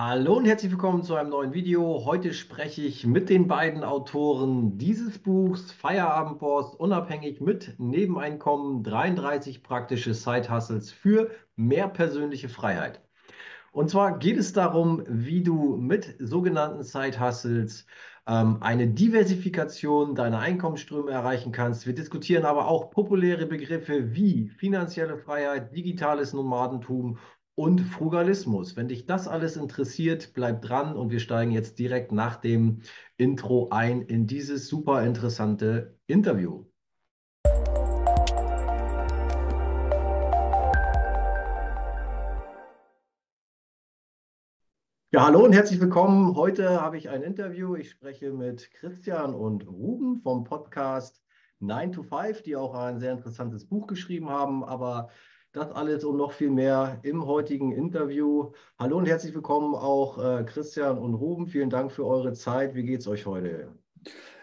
Hallo und herzlich willkommen zu einem neuen Video. Heute spreche ich mit den beiden Autoren dieses Buchs, Feierabendpost, unabhängig mit Nebeneinkommen, 33 praktische Side-Hustles für mehr persönliche Freiheit. Und zwar geht es darum, wie du mit sogenannten Side-Hustles ähm, eine Diversifikation deiner Einkommensströme erreichen kannst. Wir diskutieren aber auch populäre Begriffe wie finanzielle Freiheit, digitales Nomadentum und Frugalismus. Wenn dich das alles interessiert, bleib dran und wir steigen jetzt direkt nach dem Intro ein in dieses super interessante Interview. Ja, hallo und herzlich willkommen. Heute habe ich ein Interview. Ich spreche mit Christian und Ruben vom Podcast 9 to 5, die auch ein sehr interessantes Buch geschrieben haben. Aber das alles und noch viel mehr im heutigen Interview. Hallo und herzlich willkommen auch äh, Christian und Ruben. Vielen Dank für eure Zeit. Wie geht es euch heute?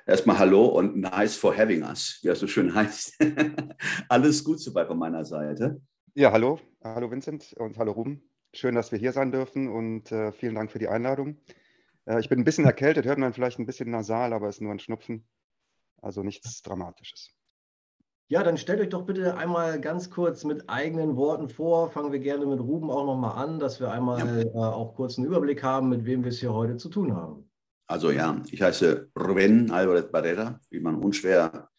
Erstmal hallo und nice for having us, wie es so schön heißt. Alles gut soweit von meiner Seite. Ja, hallo. Hallo Vincent und hallo Ruben. Schön, dass wir hier sein dürfen und äh, vielen Dank für die Einladung. Äh, ich bin ein bisschen erkältet, hört man vielleicht ein bisschen nasal, aber es ist nur ein Schnupfen. Also nichts Dramatisches. Ja, dann stellt euch doch bitte einmal ganz kurz mit eigenen Worten vor. Fangen wir gerne mit Ruben auch nochmal an, dass wir einmal ja. äh, auch kurz einen Überblick haben, mit wem wir es hier heute zu tun haben. Also ja, ich heiße Rubén Álvarez Barrera. Wie man unschwer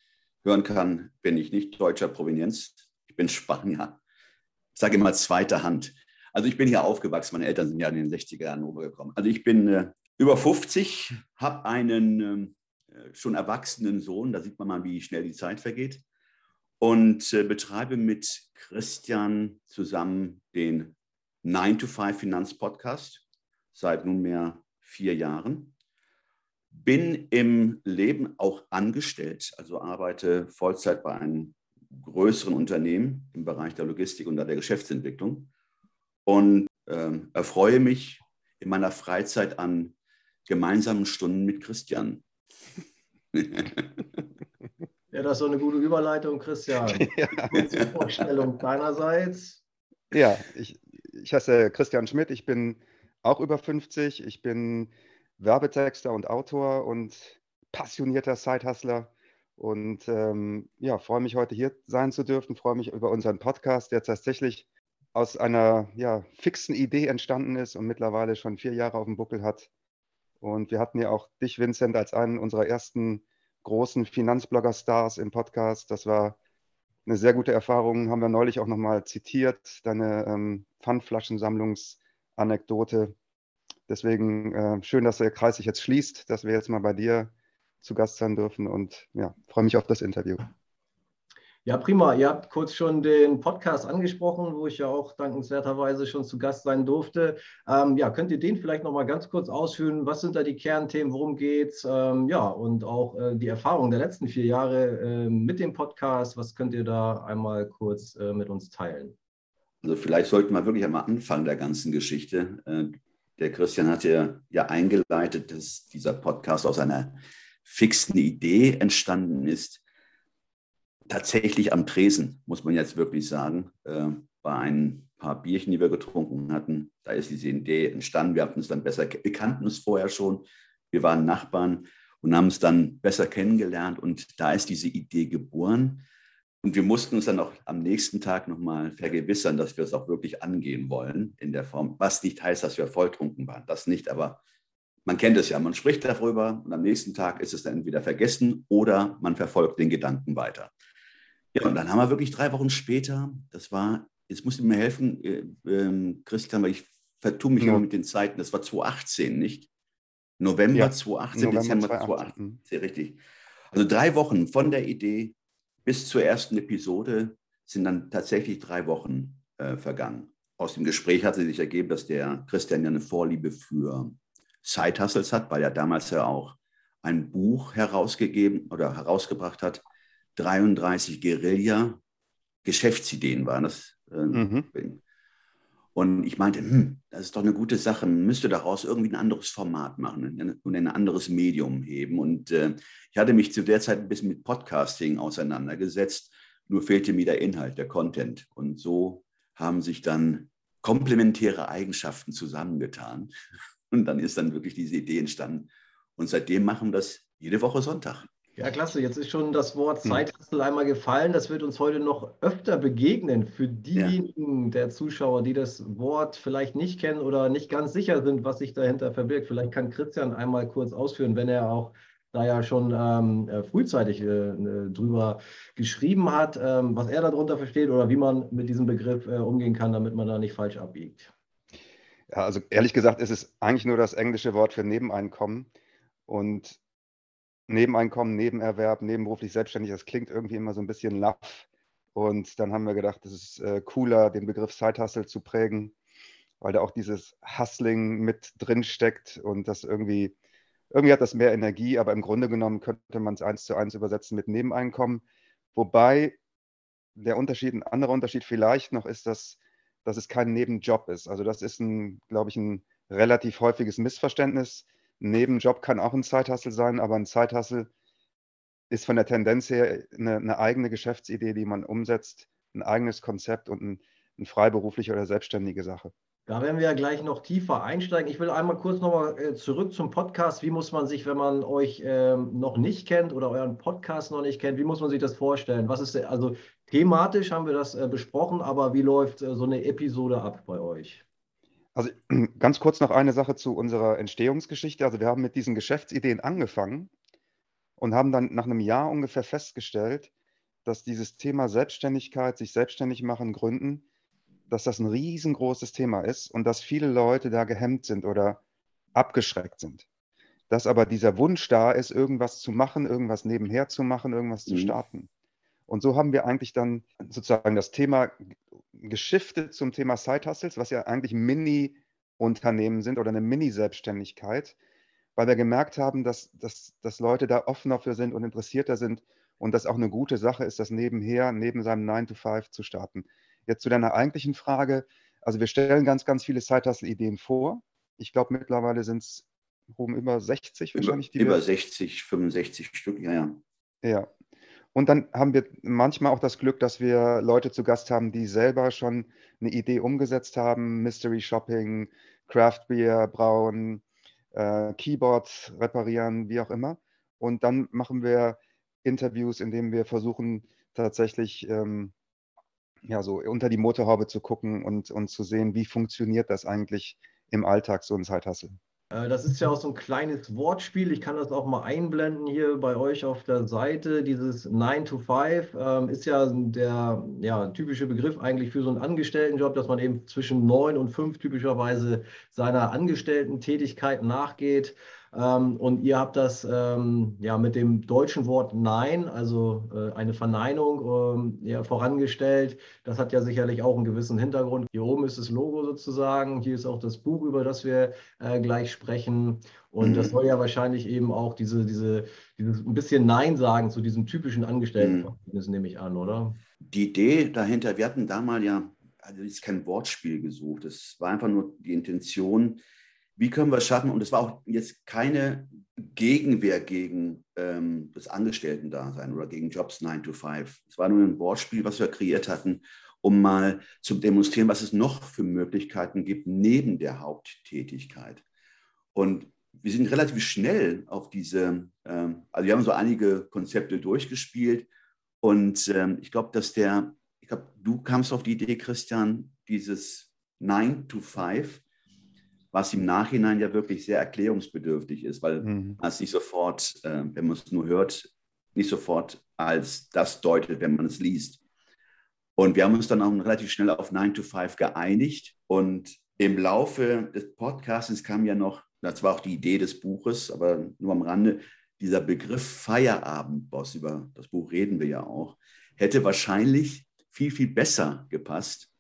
hören kann, bin ich nicht deutscher Provenienz. Ich bin Spanier. Ich sage immer zweiter Hand. Also ich bin hier aufgewachsen. Meine Eltern sind ja in den 60er Jahren rübergekommen. Also ich bin äh, über 50, habe einen ähm, äh, schon erwachsenen Sohn. Da sieht man mal, wie schnell die Zeit vergeht und äh, betreibe mit Christian zusammen den 9-to-5 Finanzpodcast seit nunmehr vier Jahren. Bin im Leben auch angestellt, also arbeite Vollzeit bei einem größeren Unternehmen im Bereich der Logistik und der Geschäftsentwicklung und äh, erfreue mich in meiner Freizeit an gemeinsamen Stunden mit Christian. Ja, das ist so eine gute Überleitung, Christian. Ja. Kurze Vorstellung deinerseits. Ja, ich, ich heiße Christian Schmidt, ich bin auch über 50, ich bin Werbetexter und Autor und passionierter Sidehustler und ähm, ja, freue mich heute hier sein zu dürfen, freue mich über unseren Podcast, der tatsächlich aus einer ja, fixen Idee entstanden ist und mittlerweile schon vier Jahre auf dem Buckel hat. Und wir hatten ja auch dich, Vincent, als einen unserer ersten großen Finanzblogger-Stars im Podcast. Das war eine sehr gute Erfahrung, haben wir neulich auch nochmal zitiert, deine ähm, Pfandflaschensammlungsanekdote. Deswegen äh, schön, dass der Kreis sich jetzt schließt, dass wir jetzt mal bei dir zu Gast sein dürfen und ja, freue mich auf das Interview. Ja, prima. Ihr habt kurz schon den Podcast angesprochen, wo ich ja auch dankenswerterweise schon zu Gast sein durfte. Ähm, ja, könnt ihr den vielleicht noch mal ganz kurz ausführen? Was sind da die Kernthemen? Worum geht's? Ähm, ja, und auch äh, die Erfahrung der letzten vier Jahre äh, mit dem Podcast. Was könnt ihr da einmal kurz äh, mit uns teilen? Also vielleicht sollten wir wirklich einmal anfangen der ganzen Geschichte. Äh, der Christian hat ja, ja eingeleitet, dass dieser Podcast aus einer fixen Idee entstanden ist tatsächlich am Tresen, muss man jetzt wirklich sagen, äh, bei ein paar Bierchen, die wir getrunken hatten, da ist diese Idee entstanden. Wir hatten uns dann besser, wir kannten uns vorher schon, wir waren Nachbarn und haben es dann besser kennengelernt und da ist diese Idee geboren. Und wir mussten uns dann auch am nächsten Tag nochmal vergewissern, dass wir es auch wirklich angehen wollen in der Form, was nicht heißt, dass wir volltrunken waren. Das nicht, aber man kennt es ja, man spricht darüber und am nächsten Tag ist es dann entweder vergessen oder man verfolgt den Gedanken weiter. Ja, und dann haben wir wirklich drei Wochen später, das war, jetzt musst du mir helfen, äh, äh, Christian, weil ich vertue mich ja. immer mit den Zeiten, das war 2018, nicht? November ja. 2018, November Dezember 2018, sehr richtig. Also drei Wochen von der Idee bis zur ersten Episode sind dann tatsächlich drei Wochen äh, vergangen. Aus dem Gespräch hatte sich ergeben, dass der Christian ja eine Vorliebe für Side-Hustles hat, weil er damals ja auch ein Buch herausgegeben oder herausgebracht hat, 33 Guerilla-Geschäftsideen waren das. Äh, mhm. Und ich meinte, hm, das ist doch eine gute Sache, man müsste daraus irgendwie ein anderes Format machen und ein anderes Medium heben. Und äh, ich hatte mich zu der Zeit ein bisschen mit Podcasting auseinandergesetzt, nur fehlte mir der Inhalt, der Content. Und so haben sich dann komplementäre Eigenschaften zusammengetan. Und dann ist dann wirklich diese Idee entstanden. Und seitdem machen wir das jede Woche Sonntag. Ja, klasse. Jetzt ist schon das Wort hm. Zeithassel einmal gefallen. Das wird uns heute noch öfter begegnen. Für diejenigen ja. der Zuschauer, die das Wort vielleicht nicht kennen oder nicht ganz sicher sind, was sich dahinter verbirgt. Vielleicht kann Christian einmal kurz ausführen, wenn er auch da ja schon ähm, äh, frühzeitig äh, äh, drüber geschrieben hat, ähm, was er darunter versteht oder wie man mit diesem Begriff äh, umgehen kann, damit man da nicht falsch abbiegt. Ja, also ehrlich gesagt ist es eigentlich nur das englische Wort für Nebeneinkommen. Und Nebeneinkommen, Nebenerwerb, nebenberuflich selbstständig, das klingt irgendwie immer so ein bisschen laff. Und dann haben wir gedacht, es ist äh, cooler, den Begriff Side-Hustle zu prägen, weil da auch dieses Hustling mit drin steckt und das irgendwie, irgendwie hat das mehr Energie, aber im Grunde genommen könnte man es eins zu eins übersetzen mit Nebeneinkommen. Wobei der Unterschied, ein anderer Unterschied vielleicht noch ist, dass, dass es kein Nebenjob ist. Also das ist ein, glaube ich, ein relativ häufiges Missverständnis Nebenjob kann auch ein Zeithassel sein, aber ein Zeithassel ist von der Tendenz her eine, eine, eigene Geschäftsidee, die man umsetzt, ein eigenes Konzept und ein, eine freiberufliche oder selbstständige Sache. Da werden wir ja gleich noch tiefer einsteigen. Ich will einmal kurz nochmal äh, zurück zum Podcast. Wie muss man sich, wenn man euch ähm, noch nicht kennt oder euren Podcast noch nicht kennt, wie muss man sich das vorstellen? Was ist also thematisch haben wir das äh, besprochen, aber wie läuft äh, so eine Episode ab bei euch? Also ganz kurz noch eine Sache zu unserer Entstehungsgeschichte. Also wir haben mit diesen Geschäftsideen angefangen und haben dann nach einem Jahr ungefähr festgestellt, dass dieses Thema Selbstständigkeit, sich selbstständig machen, gründen, dass das ein riesengroßes Thema ist und dass viele Leute da gehemmt sind oder abgeschreckt sind. Dass aber dieser Wunsch da ist, irgendwas zu machen, irgendwas nebenher zu machen, irgendwas mhm. zu starten. Und so haben wir eigentlich dann sozusagen das Thema geschiftet zum Thema Side Hustles, was ja eigentlich Mini-Unternehmen sind oder eine Mini-Selbstständigkeit, weil wir gemerkt haben, dass, dass, dass Leute da offener für sind und interessierter sind und das auch eine gute Sache ist, das nebenher, neben seinem 9-to-5 zu starten. Jetzt zu deiner eigentlichen Frage. Also wir stellen ganz, ganz viele Side-Hustle-Ideen vor. Ich glaube, mittlerweile sind es über 60 wahrscheinlich. Über, über 60, 65 Stück, ja, ja. Ja, und dann haben wir manchmal auch das Glück, dass wir Leute zu Gast haben, die selber schon eine Idee umgesetzt haben, Mystery Shopping, Craft Beer brauen, äh, Keyboards reparieren, wie auch immer. Und dann machen wir Interviews, in denen wir versuchen tatsächlich ähm, ja, so unter die Motorhaube zu gucken und, und zu sehen, wie funktioniert das eigentlich im Alltag, so ein Zeithassel. Äh, das ist ja auch so ein kleines Wortspiel. Ich kann das auch mal einblenden hier bei euch auf der Seite. Dieses 9 to 5 ähm, ist ja der ja, typische Begriff eigentlich für so einen Angestelltenjob, dass man eben zwischen 9 und 5 typischerweise seiner Angestellten-Tätigkeit nachgeht. Ähm, und ihr habt das ähm, ja mit dem deutschen Wort Nein, also äh, eine Verneinung, ähm, ja, vorangestellt. Das hat ja sicherlich auch einen gewissen Hintergrund. Hier oben ist das Logo sozusagen. Hier ist auch das Buch, über das wir äh, gleich sprechen. Und mhm. das soll ja wahrscheinlich eben auch diese, diese, dieses ein bisschen Nein sagen zu diesem typischen Angestelltenverhältnis, mhm. nehme ich an, oder? Die Idee dahinter, wir hatten damals ja, also ist kein Wortspiel gesucht. Es war einfach nur die Intention, wie können wir es schaffen? Und es war auch jetzt keine Gegenwehr gegen ähm, das Angestellten-Dasein oder gegen Jobs 9 to 5. Es war nur ein Wortspiel, was wir kreiert hatten, um mal zu demonstrieren, was es noch für Möglichkeiten gibt neben der Haupttätigkeit. Und wir sind relativ schnell auf diese, ähm, also wir haben so einige Konzepte durchgespielt und ähm, ich glaube, dass der, ich glaube, du kamst auf die Idee, Christian, dieses 9 to 5 was im Nachhinein ja wirklich sehr erklärungsbedürftig ist, weil mhm. man es nicht sofort, äh, wenn man es nur hört, nicht sofort als das deutet, wenn man es liest. Und wir haben uns dann auch relativ schnell auf 9 to 5 geeinigt. Und im Laufe des Podcasts kam ja noch, das war auch die Idee des Buches, aber nur am Rande, dieser Begriff Feierabendboss, über das Buch reden wir ja auch, hätte wahrscheinlich viel, viel besser gepasst.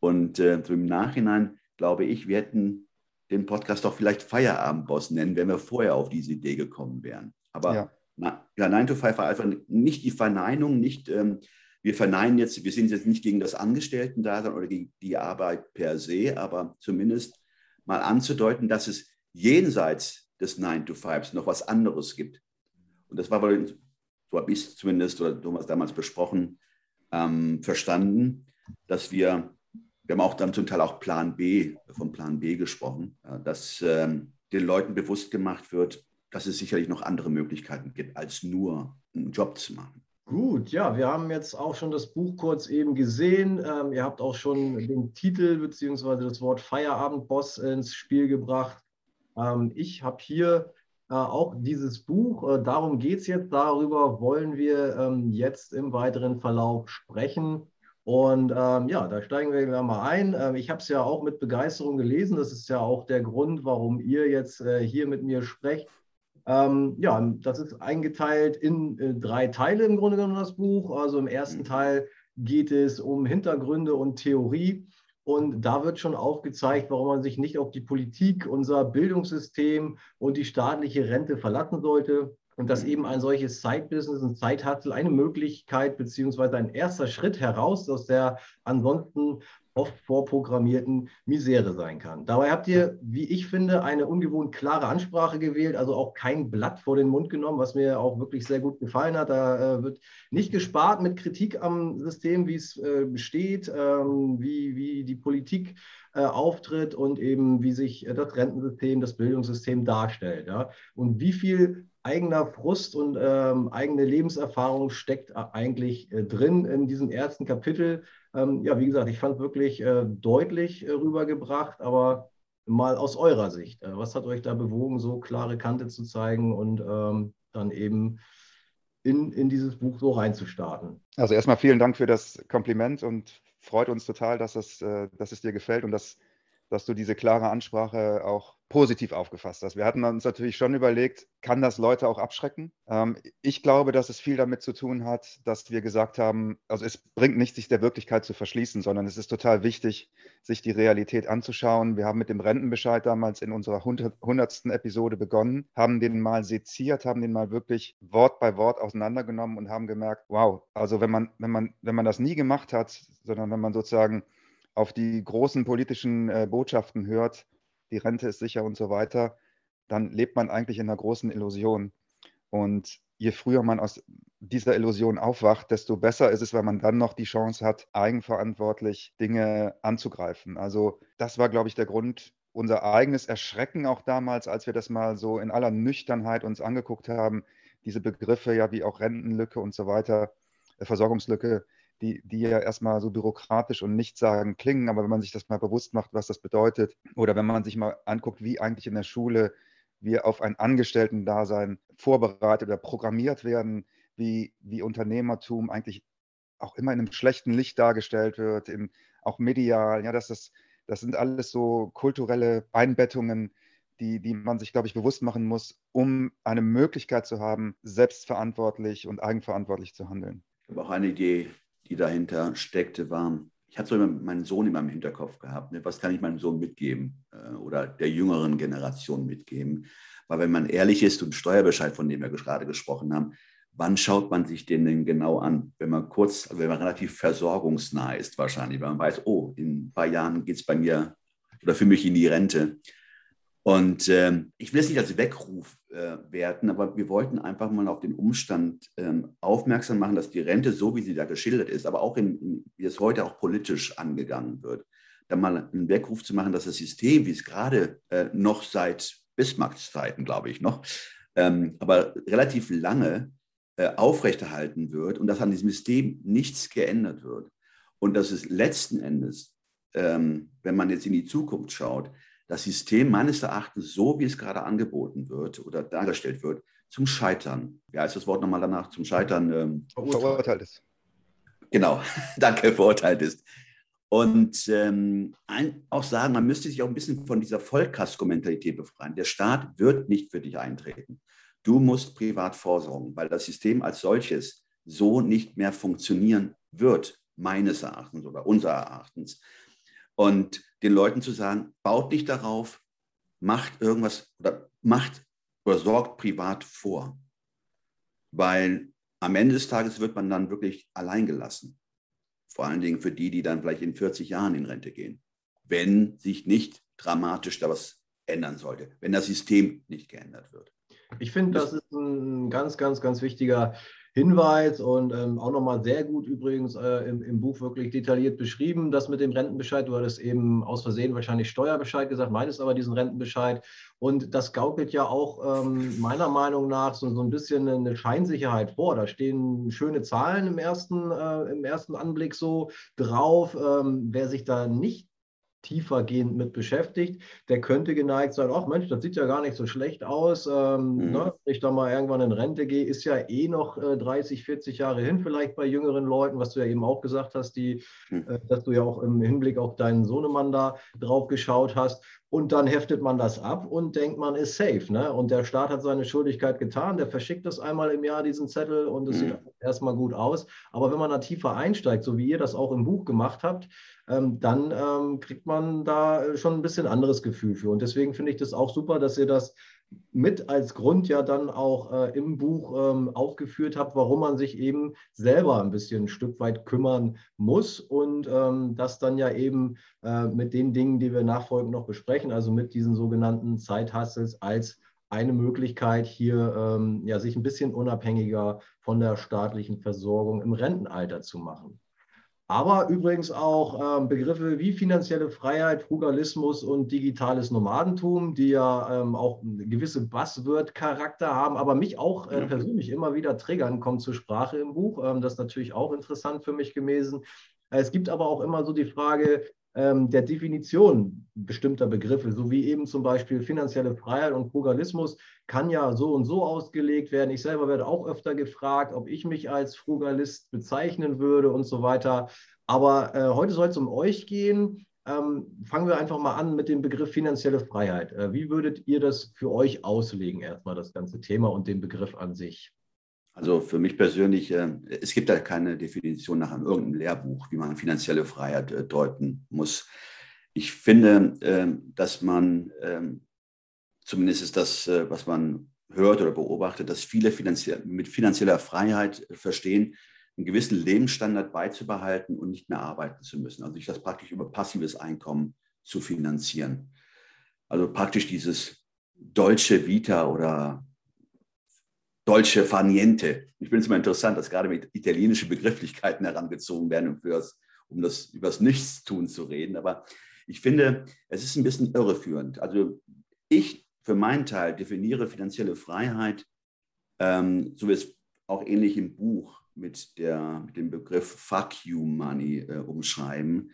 Und äh, so im Nachhinein glaube ich, wir hätten den Podcast doch vielleicht Feierabendboss nennen, wenn wir vorher auf diese Idee gekommen wären. Aber ja, na, ja 9 to 5 war einfach nicht die Verneinung, nicht, ähm, wir verneinen jetzt, wir sind jetzt nicht gegen das Angestellten-Dasein oder gegen die Arbeit per se, aber zumindest mal anzudeuten, dass es jenseits des 9 to 5 noch was anderes gibt. Und das war, so habe ich es zumindest oder Thomas damals besprochen, ähm, verstanden, dass wir wir haben auch dann zum Teil auch Plan B, von Plan B gesprochen, dass ähm, den Leuten bewusst gemacht wird, dass es sicherlich noch andere Möglichkeiten gibt, als nur einen Job zu machen. Gut, ja, wir haben jetzt auch schon das Buch kurz eben gesehen. Ähm, ihr habt auch schon den Titel bzw. das Wort Feierabendboss ins Spiel gebracht. Ähm, ich habe hier äh, auch dieses Buch. Äh, darum geht es jetzt. Darüber wollen wir ähm, jetzt im weiteren Verlauf sprechen. Und ähm, ja, da steigen wir gleich mal ein. Ähm, ich habe es ja auch mit Begeisterung gelesen. Das ist ja auch der Grund, warum ihr jetzt äh, hier mit mir sprecht. Ähm, ja, das ist eingeteilt in äh, drei Teile im Grunde genommen, das Buch. Also im ersten mhm. Teil geht es um Hintergründe und Theorie. Und da wird schon aufgezeigt, warum man sich nicht auf die Politik, unser Bildungssystem und die staatliche Rente verlassen sollte. Und dass eben ein solches Side-Business, ein Side-Hustle eine Möglichkeit beziehungsweise ein erster Schritt heraus aus der ansonsten oft vorprogrammierten Misere sein kann. Dabei habt ihr, wie ich finde, eine ungewohnt klare Ansprache gewählt, also auch kein Blatt vor den Mund genommen, was mir auch wirklich sehr gut gefallen hat. Da äh, wird nicht gespart mit Kritik am System, wie es äh, besteht, ähm, wie, wie die Politik äh, auftritt und eben wie sich äh, das Rentensystem, das Bildungssystem darstellt. Ja? Und wie viel eigener Frust und ähm, eigene Lebenserfahrung steckt eigentlich äh, drin in diesem ersten Kapitel. Ähm, ja, wie gesagt, ich fand wirklich äh, deutlich äh, rübergebracht, aber mal aus eurer Sicht. Äh, was hat euch da bewogen, so klare Kante zu zeigen und ähm, dann eben in, in dieses Buch so reinzustarten? Also erstmal vielen Dank für das Kompliment und freut uns total, dass es, äh, dass es dir gefällt und dass, dass du diese klare Ansprache auch positiv aufgefasst hast. Wir hatten uns natürlich schon überlegt, kann das Leute auch abschrecken? Ähm, ich glaube, dass es viel damit zu tun hat, dass wir gesagt haben, also es bringt nicht, sich der Wirklichkeit zu verschließen, sondern es ist total wichtig, sich die Realität anzuschauen. Wir haben mit dem Rentenbescheid damals in unserer hundertsten Episode begonnen, haben den mal seziert, haben den mal wirklich Wort bei Wort auseinandergenommen und haben gemerkt, wow, also wenn man, wenn man, wenn man das nie gemacht hat, sondern wenn man sozusagen auf die großen politischen äh, Botschaften hört, die Rente ist sicher und so weiter, dann lebt man eigentlich in einer großen Illusion. Und je früher man aus dieser Illusion aufwacht, desto besser ist es, wenn man dann noch die Chance hat, eigenverantwortlich Dinge anzugreifen. Also das war, glaube ich, der Grund, unser eigenes Erschrecken auch damals, als wir das mal so in aller Nüchternheit uns angeguckt haben, diese Begriffe ja wie auch Rentenlücke und so weiter, äh, Versorgungslücke, die, die ja erstmal so bürokratisch und nichtssagend klingen, aber wenn man sich das mal bewusst macht, was das bedeutet, oder wenn man sich mal anguckt, wie eigentlich in der Schule wir auf ein Angestellten-Dasein vorbereitet oder programmiert werden, wie, wie Unternehmertum eigentlich auch immer in einem schlechten Licht dargestellt wird, in, auch medial, ja, das, das, das sind alles so kulturelle Einbettungen, die, die man sich, glaube ich, bewusst machen muss, um eine Möglichkeit zu haben, selbstverantwortlich und eigenverantwortlich zu handeln. Ich habe auch eine Idee, die dahinter steckte, war, ich hatte so immer meinen Sohn in meinem Hinterkopf gehabt. Ne? Was kann ich meinem Sohn mitgeben äh, oder der jüngeren Generation mitgeben? Weil wenn man ehrlich ist und Steuerbescheid, von dem wir gerade gesprochen haben, wann schaut man sich den denn genau an? Wenn man kurz, wenn man relativ versorgungsnah ist wahrscheinlich, weil man weiß, oh, in ein paar Jahren geht es bei mir oder für mich in die Rente. Und äh, ich will es nicht als Weckruf äh, werten, aber wir wollten einfach mal auf den Umstand äh, aufmerksam machen, dass die Rente, so wie sie da geschildert ist, aber auch in, in, wie es heute auch politisch angegangen wird, da mal einen Weckruf zu machen, dass das System, wie es gerade äh, noch seit Bismarcks Zeiten, glaube ich, noch, ähm, aber relativ lange äh, aufrechterhalten wird und dass an diesem System nichts geändert wird. Und dass es letzten Endes, ähm, wenn man jetzt in die Zukunft schaut, das System meines Erachtens, so wie es gerade angeboten wird oder dargestellt wird, zum Scheitern, wie heißt das Wort nochmal danach, zum Scheitern ähm, verurteilt ist. Genau, danke, verurteilt ist. Und ähm, ein, auch sagen, man müsste sich auch ein bisschen von dieser Vollkasko-Mentalität befreien. Der Staat wird nicht für dich eintreten. Du musst privat vorsorgen, weil das System als solches so nicht mehr funktionieren wird, meines Erachtens oder unser Erachtens. Und den Leuten zu sagen, baut nicht darauf, macht irgendwas oder macht oder sorgt privat vor. Weil am Ende des Tages wird man dann wirklich allein gelassen. Vor allen Dingen für die, die dann vielleicht in 40 Jahren in Rente gehen. Wenn sich nicht dramatisch da was ändern sollte, wenn das System nicht geändert wird. Ich finde, das ist ein ganz, ganz, ganz wichtiger Hinweis und ähm, auch nochmal sehr gut übrigens äh, im, im, Buch wirklich detailliert beschrieben, das mit dem Rentenbescheid. Du hattest eben aus Versehen wahrscheinlich Steuerbescheid gesagt, meintest aber diesen Rentenbescheid. Und das gaukelt ja auch ähm, meiner Meinung nach so, so ein bisschen eine Scheinsicherheit vor. Da stehen schöne Zahlen im ersten, äh, im ersten Anblick so drauf. Ähm, wer sich da nicht tiefergehend mit beschäftigt, der könnte geneigt sein, ach Mensch, das sieht ja gar nicht so schlecht aus. Ähm, mhm. ne? Wenn ich da mal irgendwann in Rente gehe, ist ja eh noch äh, 30, 40 Jahre hin, vielleicht bei jüngeren Leuten, was du ja eben auch gesagt hast, die, mhm. äh, dass du ja auch im Hinblick auf deinen Sohnemann da drauf geschaut hast. Und dann heftet man das ab und denkt, man ist safe. Ne? Und der Staat hat seine Schuldigkeit getan, der verschickt das einmal im Jahr, diesen Zettel, und es mhm. sieht erstmal gut aus. Aber wenn man da tiefer einsteigt, so wie ihr das auch im Buch gemacht habt, ähm, dann ähm, kriegt man da schon ein bisschen anderes Gefühl für. Und deswegen finde ich das auch super, dass ihr das mit als Grund ja dann auch äh, im Buch ähm, aufgeführt habt, warum man sich eben selber ein bisschen ein Stück weit kümmern muss und ähm, das dann ja eben äh, mit den Dingen, die wir nachfolgend noch besprechen, also mit diesen sogenannten Zeithassels als eine Möglichkeit, hier ähm, ja, sich ein bisschen unabhängiger von der staatlichen Versorgung im Rentenalter zu machen aber übrigens auch ähm, Begriffe wie finanzielle Freiheit, Frugalismus und digitales Nomadentum, die ja ähm, auch eine gewisse Buzzword-Charakter haben, aber mich auch äh, persönlich immer wieder triggern, kommt zur Sprache im Buch. Ähm, das ist natürlich auch interessant für mich gewesen. Es gibt aber auch immer so die Frage, der Definition bestimmter Begriffe, so wie eben zum Beispiel finanzielle Freiheit und Frugalismus, kann ja so und so ausgelegt werden. Ich selber werde auch öfter gefragt, ob ich mich als Frugalist bezeichnen würde und so weiter. Aber äh, heute soll es um euch gehen. Ähm, fangen wir einfach mal an mit dem Begriff finanzielle Freiheit. Äh, wie würdet ihr das für euch auslegen, erstmal das ganze Thema und den Begriff an sich? Also für mich persönlich, äh, es gibt da keine Definition nach einem irgendeinem Lehrbuch, wie man finanzielle Freiheit äh, deuten muss. Ich finde, ähm, dass man, ähm, zumindest ist das, äh, was man hört oder beobachtet, dass viele mit finanzieller Freiheit verstehen, einen gewissen Lebensstandard beizubehalten und nicht mehr arbeiten zu müssen. Also sich das praktisch über passives Einkommen zu finanzieren. Also praktisch dieses deutsche Vita oder Dolce Faniente. Ich finde es immer interessant, dass gerade mit italienischen Begrifflichkeiten herangezogen werden, um, das, um das Nichtstun zu reden. Aber ich finde, es ist ein bisschen irreführend. Also ich für meinen Teil definiere finanzielle Freiheit, ähm, so wie es auch ähnlich im Buch mit, der, mit dem Begriff Fuck You Money äh, umschreiben.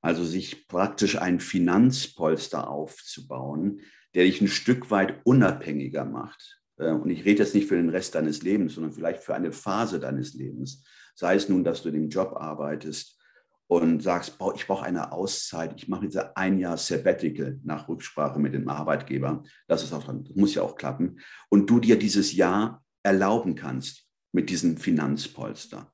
Also sich praktisch ein Finanzpolster aufzubauen, der dich ein Stück weit unabhängiger macht und ich rede jetzt nicht für den Rest deines Lebens, sondern vielleicht für eine Phase deines Lebens. Sei es nun, dass du den Job arbeitest und sagst, ich brauche eine Auszeit, ich mache jetzt ein Jahr Sabbatical nach Rücksprache mit dem Arbeitgeber. Das, ist auch, das muss ja auch klappen. Und du dir dieses Jahr erlauben kannst mit diesem Finanzpolster.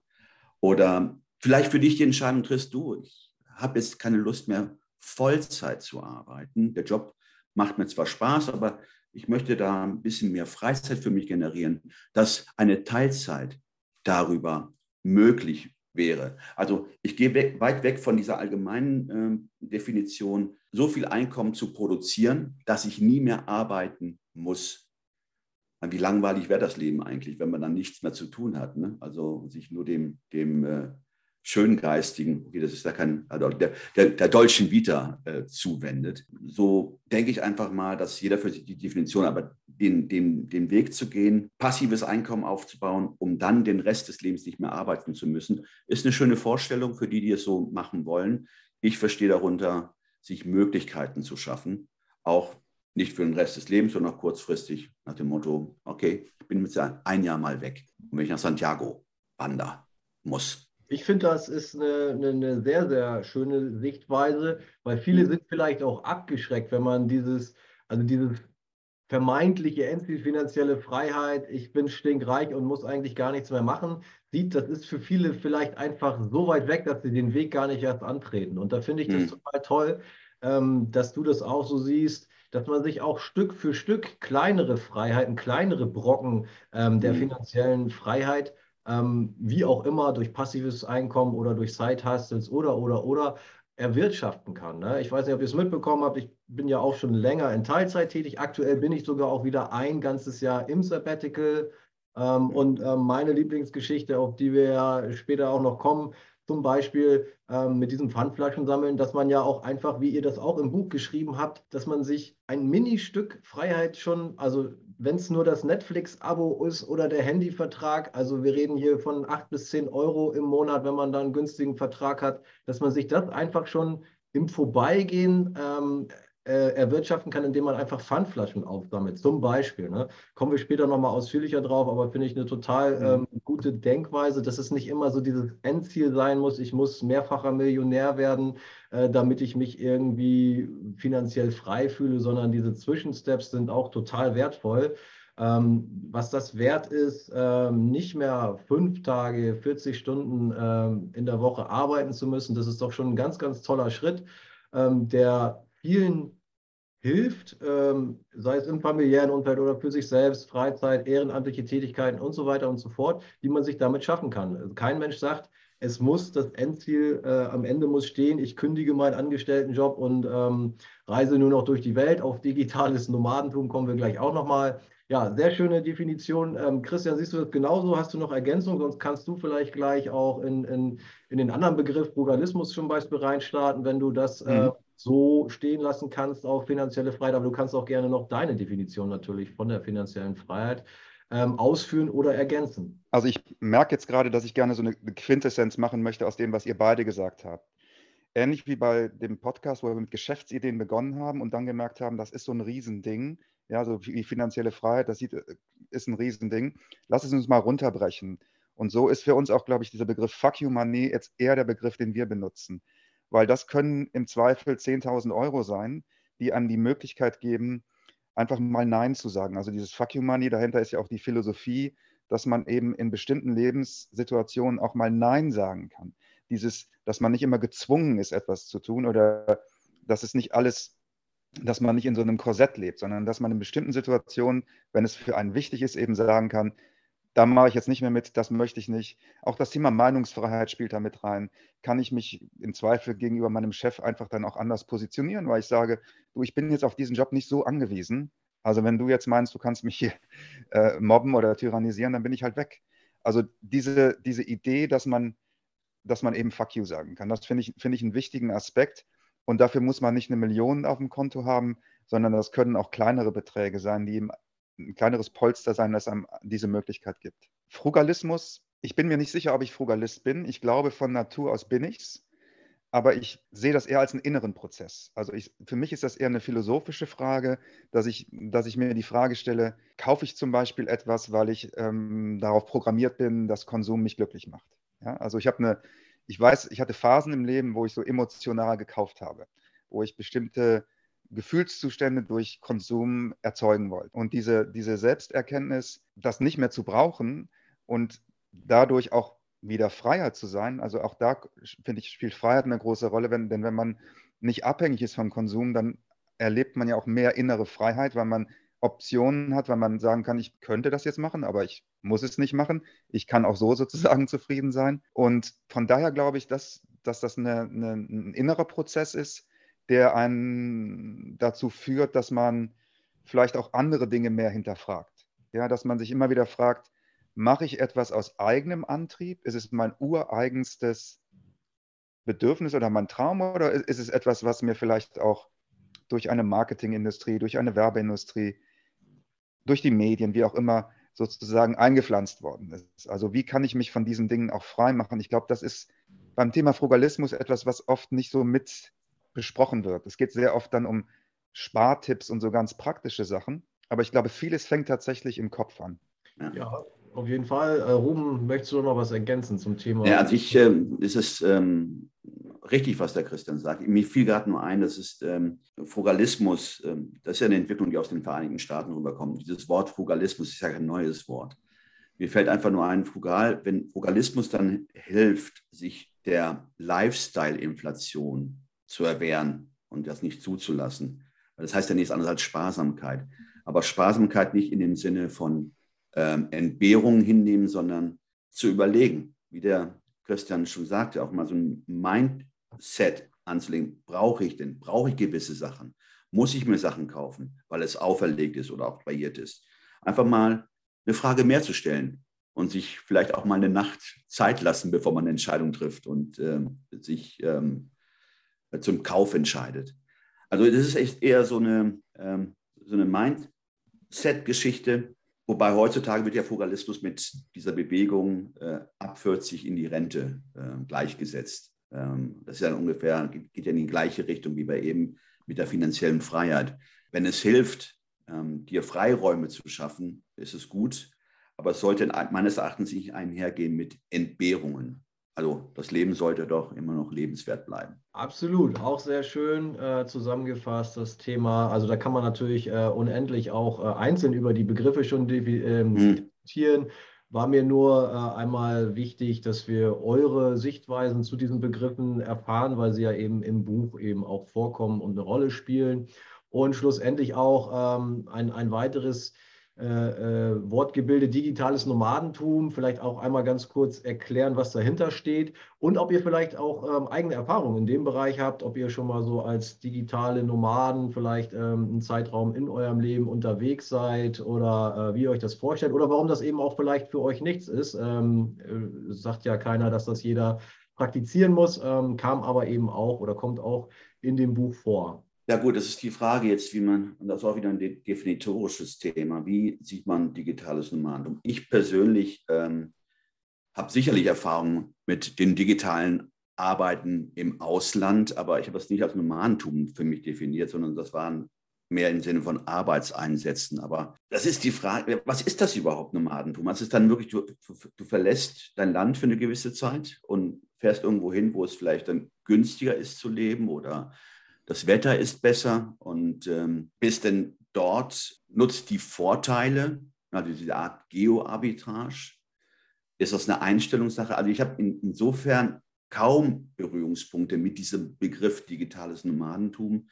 Oder vielleicht für dich die Entscheidung triffst du, ich habe jetzt keine Lust mehr, Vollzeit zu arbeiten. Der Job macht mir zwar Spaß, aber ich möchte da ein bisschen mehr Freizeit für mich generieren, dass eine Teilzeit darüber möglich wäre. Also ich gehe weg, weit weg von dieser allgemeinen äh, Definition, so viel Einkommen zu produzieren, dass ich nie mehr arbeiten muss. Wie langweilig wäre das Leben eigentlich, wenn man dann nichts mehr zu tun hat? Ne? Also sich nur dem, dem äh, schöngeistigen, okay, das ist ja kein, also der, der, der deutschen Vita äh, zuwendet. So denke ich einfach mal, dass jeder für sich die Definition, aber den, den, den Weg zu gehen, passives Einkommen aufzubauen, um dann den Rest des Lebens nicht mehr arbeiten zu müssen, ist eine schöne Vorstellung für die, die es so machen wollen. Ich verstehe darunter, sich Möglichkeiten zu schaffen, auch nicht für den Rest des Lebens, sondern auch kurzfristig nach dem Motto, okay, ich bin mit ein Jahr mal weg. Und wenn ich nach Santiago wandern muss, ich finde, das ist eine, eine, eine, sehr, sehr schöne Sichtweise, weil viele mhm. sind vielleicht auch abgeschreckt, wenn man dieses, also dieses vermeintliche endlich finanzielle Freiheit, ich bin stinkreich und muss eigentlich gar nichts mehr machen, sieht, das ist für viele vielleicht einfach so weit weg, dass sie den Weg gar nicht erst antreten. Und da finde ich das mhm. total toll, ähm, dass du das auch so siehst, dass man sich auch Stück für Stück kleinere Freiheiten, kleinere Brocken ähm, der mhm. finanziellen Freiheit ähm, wie auch immer durch passives Einkommen oder durch Side-Hustles oder, oder, oder erwirtschaften kann. Ne? Ich weiß nicht, ob ihr es mitbekommen habt, ich bin ja auch schon länger in Teilzeit tätig. Aktuell bin ich sogar auch wieder ein ganzes Jahr im Sabbatical. Ähm, und ähm, meine Lieblingsgeschichte, auf die wir ja später auch noch kommen, zum Beispiel ähm, mit diesem Pfandflaschen sammeln, dass man ja auch einfach, wie ihr das auch im Buch geschrieben habt, dass man sich ein Ministück Freiheit schon, also wenn es nur das Netflix-Abo ist oder der Handyvertrag, also wir reden hier von 8 bis 10 Euro im Monat, wenn man da einen günstigen Vertrag hat, dass man sich das einfach schon im Vorbeigehen ähm, äh, erwirtschaften kann, indem man einfach Pfandflaschen aufsammelt, zum Beispiel. Ne? Kommen wir später nochmal ausführlicher drauf, aber finde ich eine total mhm. ähm, gute Denkweise, dass es nicht immer so dieses Endziel sein muss, ich muss mehrfacher Millionär werden, äh, damit ich mich irgendwie finanziell frei fühle, sondern diese Zwischensteps sind auch total wertvoll. Ähm, was das wert ist, ähm, nicht mehr fünf Tage, 40 Stunden ähm, in der Woche arbeiten zu müssen, das ist doch schon ein ganz, ganz toller Schritt, ähm, der vielen hilft, ähm, sei es im familiären Umfeld oder für sich selbst, Freizeit, ehrenamtliche Tätigkeiten und so weiter und so fort, die man sich damit schaffen kann. Also kein Mensch sagt, es muss das Endziel äh, am Ende muss stehen, ich kündige meinen Angestelltenjob und ähm, reise nur noch durch die Welt. Auf digitales Nomadentum kommen wir gleich auch nochmal. Ja, sehr schöne Definition. Ähm, Christian, siehst du das genauso? Hast du noch Ergänzungen? Sonst kannst du vielleicht gleich auch in, in, in den anderen Begriff Frugalismus zum Beispiel reinstarten, wenn du das äh, mhm. So stehen lassen kannst auf finanzielle Freiheit. Aber du kannst auch gerne noch deine Definition natürlich von der finanziellen Freiheit ähm, ausführen oder ergänzen. Also ich merke jetzt gerade, dass ich gerne so eine Quintessenz machen möchte aus dem, was ihr beide gesagt habt. Ähnlich wie bei dem Podcast, wo wir mit Geschäftsideen begonnen haben und dann gemerkt haben, das ist so ein Riesending ja, so wie finanzielle Freiheit, das sieht, äh, ist ein Riesending. Lass es uns mal runterbrechen. Und so ist für uns auch, glaube ich, dieser Begriff Fuck You Money jetzt eher der Begriff, den wir benutzen. Weil das können im Zweifel 10.000 Euro sein, die einem die Möglichkeit geben, einfach mal Nein zu sagen. Also dieses Fuck You Money, dahinter ist ja auch die Philosophie, dass man eben in bestimmten Lebenssituationen auch mal Nein sagen kann. Dieses, dass man nicht immer gezwungen ist, etwas zu tun oder dass es nicht alles dass man nicht in so einem Korsett lebt, sondern dass man in bestimmten Situationen, wenn es für einen wichtig ist, eben sagen kann, da mache ich jetzt nicht mehr mit, das möchte ich nicht. Auch das Thema Meinungsfreiheit spielt da mit rein. Kann ich mich im Zweifel gegenüber meinem Chef einfach dann auch anders positionieren, weil ich sage, du, ich bin jetzt auf diesen Job nicht so angewiesen. Also wenn du jetzt meinst, du kannst mich hier äh, mobben oder tyrannisieren, dann bin ich halt weg. Also diese, diese Idee, dass man, dass man eben Fuck you sagen kann, das finde ich, find ich einen wichtigen Aspekt. Und dafür muss man nicht eine Million auf dem Konto haben, sondern das können auch kleinere Beträge sein, die ihm ein kleineres Polster sein, das einem diese Möglichkeit gibt. Frugalismus, ich bin mir nicht sicher, ob ich Frugalist bin. Ich glaube, von Natur aus bin ich es. Aber ich sehe das eher als einen inneren Prozess. Also ich, für mich ist das eher eine philosophische Frage, dass ich, dass ich mir die Frage stelle, kaufe ich zum Beispiel etwas, weil ich ähm, darauf programmiert bin, dass Konsum mich glücklich macht. Ja, also ich habe eine, ich weiß, ich hatte Phasen im Leben, wo ich so emotional gekauft habe, wo ich bestimmte Gefühlszustände durch Konsum erzeugen wollte. Und diese, diese Selbsterkenntnis, das nicht mehr zu brauchen und dadurch auch wieder freier zu sein, also auch da finde ich, spielt Freiheit eine große Rolle, wenn, denn wenn man nicht abhängig ist vom Konsum, dann erlebt man ja auch mehr innere Freiheit, weil man Optionen hat, weil man sagen kann, ich könnte das jetzt machen, aber ich muss es nicht machen. Ich kann auch so sozusagen zufrieden sein. Und von daher glaube ich, dass, dass das eine, eine, ein innerer Prozess ist, der einen dazu führt, dass man vielleicht auch andere Dinge mehr hinterfragt. Ja, dass man sich immer wieder fragt, mache ich etwas aus eigenem Antrieb? Ist es mein ureigenstes Bedürfnis oder mein Traum oder ist es etwas, was mir vielleicht auch durch eine Marketingindustrie, durch eine Werbeindustrie durch die Medien, wie auch immer, sozusagen eingepflanzt worden ist. Also wie kann ich mich von diesen Dingen auch frei machen? Ich glaube, das ist beim Thema Frugalismus etwas, was oft nicht so mit besprochen wird. Es geht sehr oft dann um Spartipps und so ganz praktische Sachen. Aber ich glaube, vieles fängt tatsächlich im Kopf an. Ja, auf jeden Fall. Äh, Ruben, möchtest du noch was ergänzen zum Thema? Ja, also ich, äh, ist es ähm, richtig, was der Christian sagt. Mir fiel gerade nur ein, das ist ähm, Frugalismus, ähm, das ist ja eine Entwicklung, die aus den Vereinigten Staaten rüberkommt. Dieses Wort Frugalismus ist ja kein neues Wort. Mir fällt einfach nur ein, Frugal, wenn Frugalismus dann hilft, sich der Lifestyle-Inflation zu erwehren und das nicht zuzulassen. Das heißt ja nichts anderes als Sparsamkeit. Aber Sparsamkeit nicht in dem Sinne von ähm, Entbehrungen hinnehmen, sondern zu überlegen, wie der Christian schon sagte, auch mal so ein Mindset anzulegen. Brauche ich denn? Brauche ich gewisse Sachen? Muss ich mir Sachen kaufen, weil es auferlegt ist oder auch variiert ist? Einfach mal eine Frage mehr zu stellen und sich vielleicht auch mal eine Nacht Zeit lassen, bevor man eine Entscheidung trifft und ähm, sich ähm, zum Kauf entscheidet. Also das ist echt eher so eine, ähm, so eine Mindset-Geschichte, wobei heutzutage wird ja Fugalismus mit dieser Bewegung äh, ab 40 in die Rente äh, gleichgesetzt. Ähm, das ist ja ungefähr, geht, ja in die gleiche Richtung wie bei eben mit der finanziellen Freiheit. Wenn es hilft, ähm, dir Freiräume zu schaffen, ist es gut. Aber es sollte meines Erachtens nicht einhergehen mit Entbehrungen. Also das Leben sollte doch immer noch lebenswert bleiben. Absolut, auch sehr schön äh, zusammengefasst das Thema. Also da kann man natürlich äh, unendlich auch äh, einzeln über die Begriffe schon ähm, hm. diskutieren. Hm. War mir nur äh, einmal wichtig, dass wir eure Sichtweisen zu diesen Begriffen erfahren, weil sie ja eben im Buch eben auch vorkommen und eine Rolle spielen. Und schlussendlich auch ähm, ein, ein weiteres äh, Wortgebilde digitales Nomadentum, vielleicht auch einmal ganz kurz erklären, was dahinter steht und ob ihr vielleicht auch ähm, eigene Erfahrungen in dem Bereich habt, ob ihr schon mal so als digitale Nomaden vielleicht ähm, einen Zeitraum in eurem Leben unterwegs seid oder äh, wie ihr euch das vorstellt oder warum das eben auch vielleicht für euch nichts ist. Ähm, äh, sagt ja keiner, dass das jeder praktizieren muss, ähm, kam aber eben auch oder kommt auch in dem Buch vor. Ja gut, das ist die Frage jetzt, wie man, und das ist auch wieder ein definitorisches Thema, wie sieht man digitales Nomadentum? Ich persönlich ähm, habe sicherlich Erfahrung mit den digitalen Arbeiten im Ausland, aber ich habe das nicht als Nomadentum für mich definiert, sondern das waren mehr im Sinne von Arbeitseinsätzen. Aber das ist die Frage, was ist das überhaupt Nomadentum? Was ist dann wirklich, du, du verlässt dein Land für eine gewisse Zeit und fährst irgendwo hin, wo es vielleicht dann günstiger ist zu leben oder das Wetter ist besser und ähm, bist denn dort, nutzt die Vorteile, also diese Art Geoarbitrage. Ist das eine Einstellungssache? Also ich habe in, insofern kaum Berührungspunkte mit diesem Begriff digitales Nomadentum,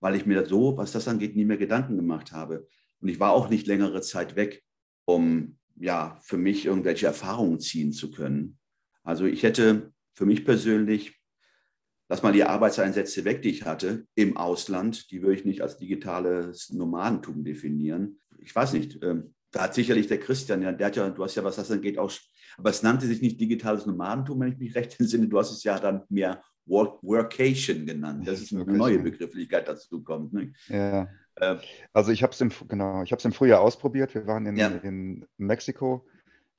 weil ich mir so, was das angeht, nie mehr Gedanken gemacht habe. Und ich war auch nicht längere Zeit weg, um ja für mich irgendwelche Erfahrungen ziehen zu können. Also ich hätte für mich persönlich lass mal die Arbeitseinsätze weg, die ich hatte im Ausland, die würde ich nicht als digitales Nomadentum definieren. Ich weiß nicht, ähm, da hat sicherlich der Christian, ja, der hat ja, du hast ja, was das angeht, auch, aber es nannte sich nicht digitales Nomadentum, wenn ich mich recht entsinne. Du hast es ja dann mehr Work, Workation genannt. Das ist eine neue Begrifflichkeit dazu kommt. Ne? Ja. Äh, also ich habe es im, genau, im Frühjahr ausprobiert. Wir waren in, ja. in Mexiko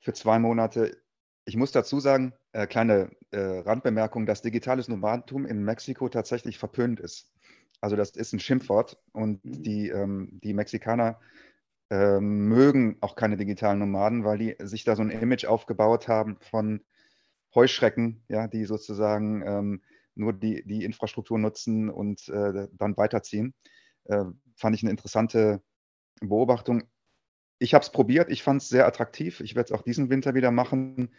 für zwei Monate. Ich muss dazu sagen, äh, kleine äh, Randbemerkung, dass digitales Nomadentum in Mexiko tatsächlich verpönt ist. Also das ist ein Schimpfwort und mhm. die, ähm, die Mexikaner äh, mögen auch keine digitalen Nomaden, weil die sich da so ein Image aufgebaut haben von Heuschrecken, ja, die sozusagen ähm, nur die, die Infrastruktur nutzen und äh, dann weiterziehen. Äh, fand ich eine interessante Beobachtung. Ich habe es probiert, ich fand es sehr attraktiv. Ich werde es auch diesen Winter wieder machen.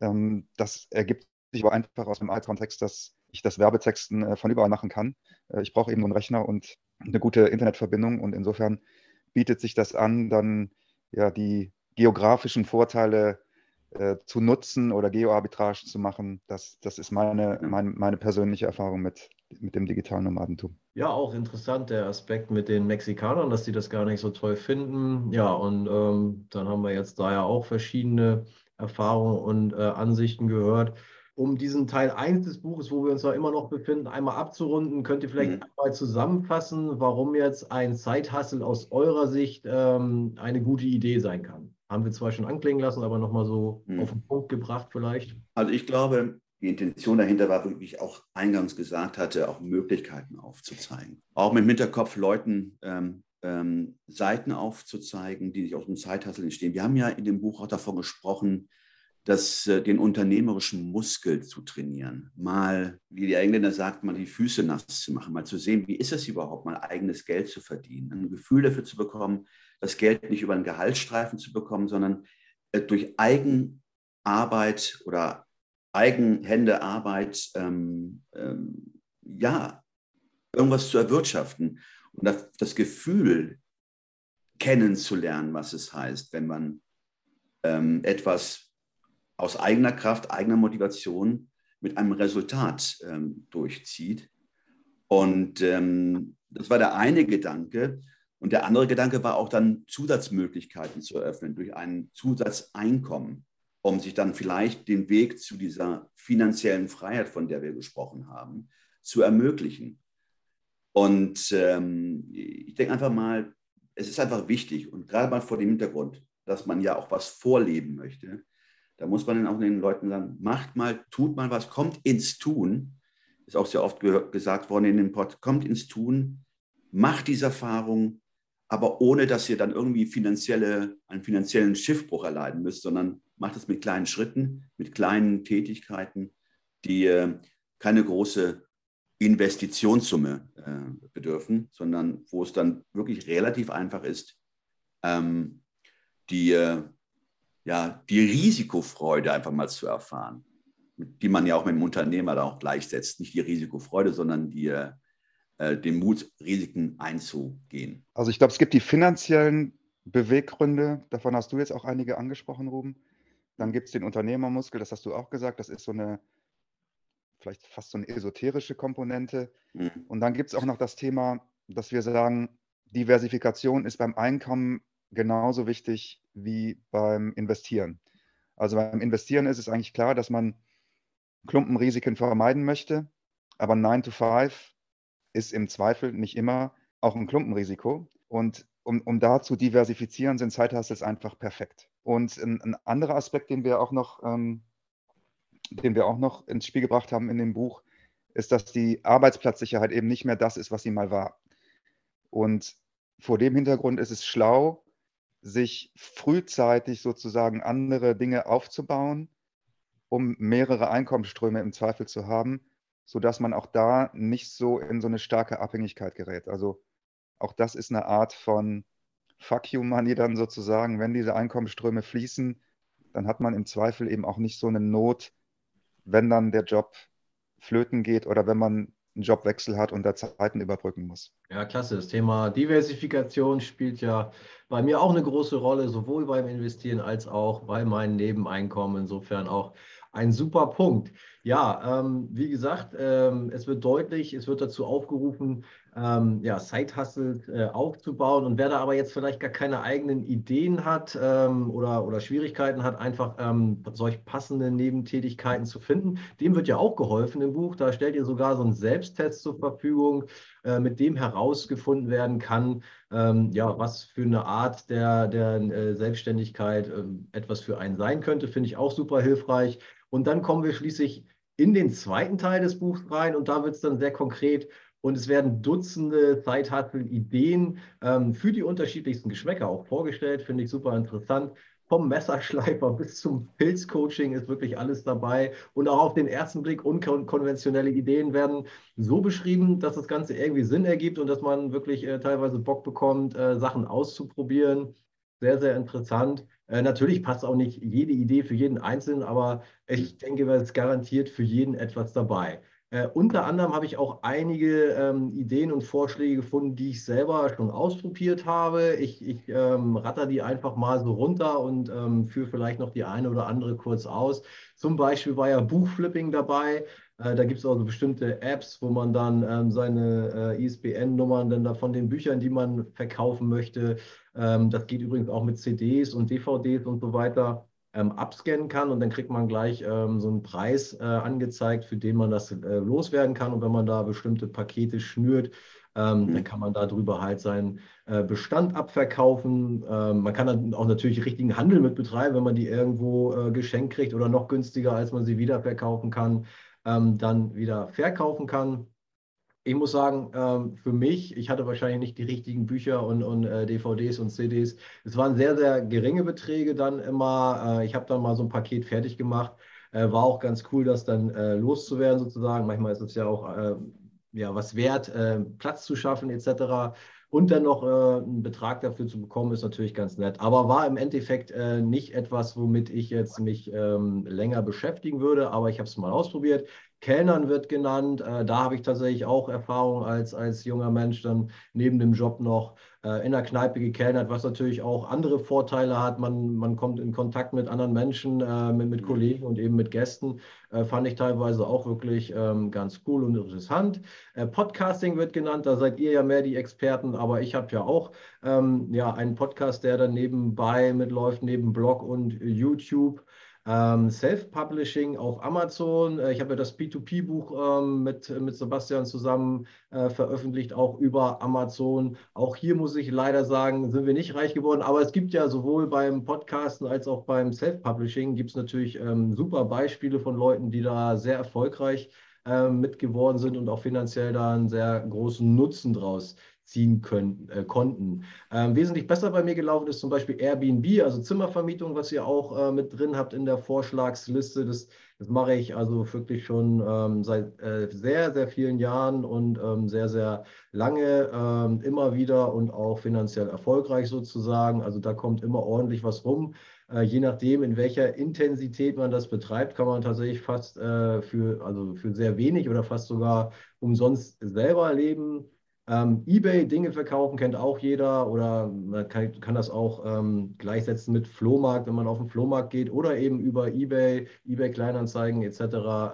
Ähm, das ergibt sich aber einfach aus dem Arbeitskontext, dass ich das Werbetexten äh, von überall machen kann. Äh, ich brauche eben nur einen Rechner und eine gute Internetverbindung und insofern bietet sich das an, dann ja die geografischen Vorteile äh, zu nutzen oder Geoarbitrage zu machen. Das, das ist meine, meine, meine persönliche Erfahrung mit, mit dem digitalen Nomadentum. Ja, auch interessant der Aspekt mit den Mexikanern, dass sie das gar nicht so toll finden. Ja, und ähm, dann haben wir jetzt da ja auch verschiedene Erfahrungen und äh, Ansichten gehört. Um diesen Teil 1 des Buches, wo wir uns da immer noch befinden, einmal abzurunden, könnt ihr vielleicht mhm. einmal zusammenfassen, warum jetzt ein Zeithassel aus eurer Sicht ähm, eine gute Idee sein kann. Haben wir zwar schon anklingen lassen, aber nochmal so mhm. auf den Punkt gebracht vielleicht. Also ich glaube, die Intention dahinter war, wie ich auch eingangs gesagt hatte, auch Möglichkeiten aufzuzeigen. Auch mit Hinterkopf Leuten ähm, ähm, Seiten aufzuzeigen, die sich aus dem Zeithassel entstehen. Wir haben ja in dem Buch auch davon gesprochen, dass äh, den unternehmerischen Muskel zu trainieren, mal, wie die Engländer sagt, mal die Füße nass zu machen, mal zu sehen, wie ist es überhaupt, mal eigenes Geld zu verdienen, ein Gefühl dafür zu bekommen, das Geld nicht über einen Gehaltsstreifen zu bekommen, sondern äh, durch Eigenarbeit oder Eigenhändearbeit ähm, ähm, ja, irgendwas zu erwirtschaften und das, das Gefühl kennenzulernen, was es heißt, wenn man ähm, etwas aus eigener Kraft, eigener Motivation mit einem Resultat ähm, durchzieht. Und ähm, das war der eine Gedanke. Und der andere Gedanke war auch dann Zusatzmöglichkeiten zu eröffnen durch ein Zusatzeinkommen, um sich dann vielleicht den Weg zu dieser finanziellen Freiheit, von der wir gesprochen haben, zu ermöglichen. Und ähm, ich denke einfach mal, es ist einfach wichtig und gerade mal vor dem Hintergrund, dass man ja auch was vorleben möchte, da muss man dann auch den Leuten sagen, macht mal, tut mal was, kommt ins Tun. Ist auch sehr oft gesagt worden in dem Pod, kommt ins Tun, macht diese Erfahrung, aber ohne, dass ihr dann irgendwie finanzielle, einen finanziellen Schiffbruch erleiden müsst, sondern macht es mit kleinen Schritten, mit kleinen Tätigkeiten, die äh, keine große Investitionssumme äh, bedürfen, sondern wo es dann wirklich relativ einfach ist, ähm, die, äh, ja, die Risikofreude einfach mal zu erfahren, die man ja auch mit dem Unternehmer da auch gleichsetzt. Nicht die Risikofreude, sondern die, äh, den Mut, Risiken einzugehen. Also ich glaube, es gibt die finanziellen Beweggründe, davon hast du jetzt auch einige angesprochen, Ruben. Dann gibt es den Unternehmermuskel, das hast du auch gesagt, das ist so eine vielleicht fast so eine esoterische Komponente. Mhm. Und dann gibt es auch noch das Thema, dass wir sagen, Diversifikation ist beim Einkommen genauso wichtig wie beim Investieren. Also beim Investieren ist es eigentlich klar, dass man Klumpenrisiken vermeiden möchte, aber 9 to 5 ist im Zweifel nicht immer auch ein Klumpenrisiko. Und um, um da zu diversifizieren, sind Zeithustles einfach perfekt. Und ein, ein, anderer Aspekt, den wir auch noch ähm, den wir auch noch ins Spiel gebracht haben in dem Buch, ist, dass die Arbeitsplatzsicherheit eben nicht mehr das ist, was sie mal war. Und vor dem Hintergrund ist es schlau, sich frühzeitig sozusagen andere Dinge aufzubauen, um mehrere Einkommensströme im Zweifel zu haben, sodass man auch da nicht so in so eine starke Abhängigkeit gerät. Also auch das ist eine Art von Fuck you Money dann sozusagen, wenn diese Einkommensströme fließen, dann hat man im Zweifel eben auch nicht so eine Not, wenn dann der Job flöten geht oder wenn man einen Jobwechsel hat und da Zeiten überbrücken muss. Ja, klasse. Das Thema Diversifikation spielt ja bei mir auch eine große Rolle, sowohl beim Investieren als auch bei meinen Nebeneinkommen. Insofern auch ein super Punkt. Ja, ähm, wie gesagt, ähm, es wird deutlich, es wird dazu aufgerufen, ähm, ja, Side-Hustle äh, aufzubauen. Und wer da aber jetzt vielleicht gar keine eigenen Ideen hat ähm, oder, oder Schwierigkeiten hat, einfach ähm, solch passende Nebentätigkeiten zu finden, dem wird ja auch geholfen im Buch. Da stellt ihr sogar so einen Selbsttest zur Verfügung, äh, mit dem herausgefunden werden kann, ähm, ja, was für eine Art der, der äh, Selbstständigkeit äh, etwas für einen sein könnte. Finde ich auch super hilfreich. Und dann kommen wir schließlich in den zweiten Teil des Buchs rein und da wird es dann sehr konkret und es werden Dutzende Side-Hustle-Ideen ähm, für die unterschiedlichsten Geschmäcker auch vorgestellt. Finde ich super interessant. Vom Messerschleifer bis zum Pilzcoaching ist wirklich alles dabei. Und auch auf den ersten Blick unkonventionelle Ideen werden so beschrieben, dass das Ganze irgendwie Sinn ergibt und dass man wirklich äh, teilweise Bock bekommt, äh, Sachen auszuprobieren. Sehr, sehr interessant. Äh, natürlich passt auch nicht jede Idee für jeden Einzelnen, aber ich denke, es ist garantiert für jeden etwas dabei. Äh, unter anderem habe ich auch einige ähm, Ideen und Vorschläge gefunden, die ich selber schon ausprobiert habe. Ich, ich ähm, ratter die einfach mal so runter und ähm, führe vielleicht noch die eine oder andere kurz aus. Zum Beispiel war ja Buchflipping dabei. Äh, da gibt es also bestimmte Apps, wo man dann ähm, seine äh, ISBN-Nummern dann da von den Büchern, die man verkaufen möchte, ähm, das geht übrigens auch mit CDs und DVDs und so weiter, ähm, abscannen kann und dann kriegt man gleich ähm, so einen Preis äh, angezeigt, für den man das äh, loswerden kann. Und wenn man da bestimmte Pakete schnürt, ähm, mhm. dann kann man darüber halt seinen äh, Bestand abverkaufen. Ähm, man kann dann auch natürlich richtigen Handel mit betreiben, wenn man die irgendwo äh, geschenkt kriegt oder noch günstiger, als man sie wieder verkaufen kann, ähm, dann wieder verkaufen kann ich muss sagen, ähm, für mich, ich hatte wahrscheinlich nicht die richtigen Bücher und, und äh, DVDs und CDs. Es waren sehr, sehr geringe Beträge dann immer. Äh, ich habe dann mal so ein Paket fertig gemacht. Äh, war auch ganz cool, das dann loszuwerden sozusagen. Manchmal ist es ja auch ja, was wert, Platz zu schaffen etc. Und dann noch einen Betrag dafür zu bekommen, ist natürlich ganz nett. Aber war im Endeffekt nicht etwas, womit ich jetzt mich ähm, länger beschäftigen würde. Aber ich habe es mal ausprobiert. Kellnern wird genannt. Äh, da habe ich tatsächlich auch Erfahrung als, als junger Mensch dann neben dem Job noch äh, in der Kneipe gekellnert, was natürlich auch andere Vorteile hat. Man, man kommt in Kontakt mit anderen Menschen, äh, mit, mit, Kollegen und eben mit Gästen. Äh, fand ich teilweise auch wirklich ähm, ganz cool und interessant. Äh, Podcasting wird genannt, da seid ihr ja mehr die Experten, aber ich habe ja auch ähm, ja, einen Podcast, der dann nebenbei mitläuft, neben Blog und YouTube. Ähm, Self-Publishing auf Amazon. Äh, ich habe ja das P2P-Buch ähm, mit, mit Sebastian zusammen äh, veröffentlicht, auch über Amazon. Auch hier muss ich leider sagen, sind wir nicht reich geworden, aber es gibt ja sowohl beim Podcasten als auch beim Self-Publishing gibt es natürlich ähm, super Beispiele von Leuten, die da sehr erfolgreich äh, mit geworden sind und auch finanziell da einen sehr großen Nutzen draus ziehen können, äh, konnten. Ähm, wesentlich besser bei mir gelaufen ist zum Beispiel Airbnb, also Zimmervermietung, was ihr auch äh, mit drin habt in der Vorschlagsliste. Das, das mache ich also wirklich schon ähm, seit äh, sehr, sehr vielen Jahren und ähm, sehr, sehr lange, ähm, immer wieder und auch finanziell erfolgreich sozusagen. Also da kommt immer ordentlich was rum. Äh, je nachdem, in welcher Intensität man das betreibt, kann man tatsächlich fast äh, für, also für sehr wenig oder fast sogar umsonst selber leben. Ähm, eBay Dinge verkaufen kennt auch jeder oder man kann, kann das auch ähm, gleichsetzen mit Flohmarkt, wenn man auf den Flohmarkt geht oder eben über eBay, eBay Kleinanzeigen etc.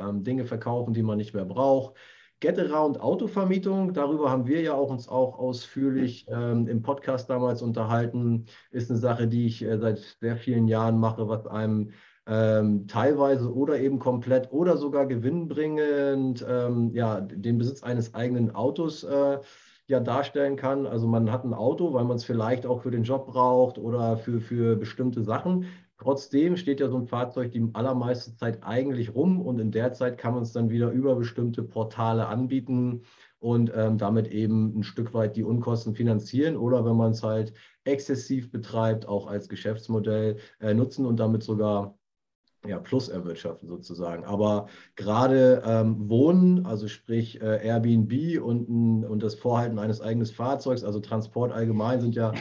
Ähm, Dinge verkaufen, die man nicht mehr braucht. Getaround Autovermietung, darüber haben wir ja auch uns auch ausführlich ähm, im Podcast damals unterhalten, ist eine Sache, die ich äh, seit sehr vielen Jahren mache, was einem ähm, teilweise oder eben komplett oder sogar gewinnbringend ähm, ja, den Besitz eines eigenen Autos äh, ja darstellen kann. Also man hat ein Auto, weil man es vielleicht auch für den Job braucht oder für, für bestimmte Sachen. Trotzdem steht ja so ein Fahrzeug die allermeiste Zeit eigentlich rum und in der Zeit kann man es dann wieder über bestimmte Portale anbieten und ähm, damit eben ein Stück weit die Unkosten finanzieren oder wenn man es halt exzessiv betreibt, auch als Geschäftsmodell äh, nutzen und damit sogar ja, Plus erwirtschaften sozusagen. Aber gerade ähm, Wohnen, also sprich äh, Airbnb und, und das Vorhalten eines eigenen Fahrzeugs, also Transport allgemein, sind ja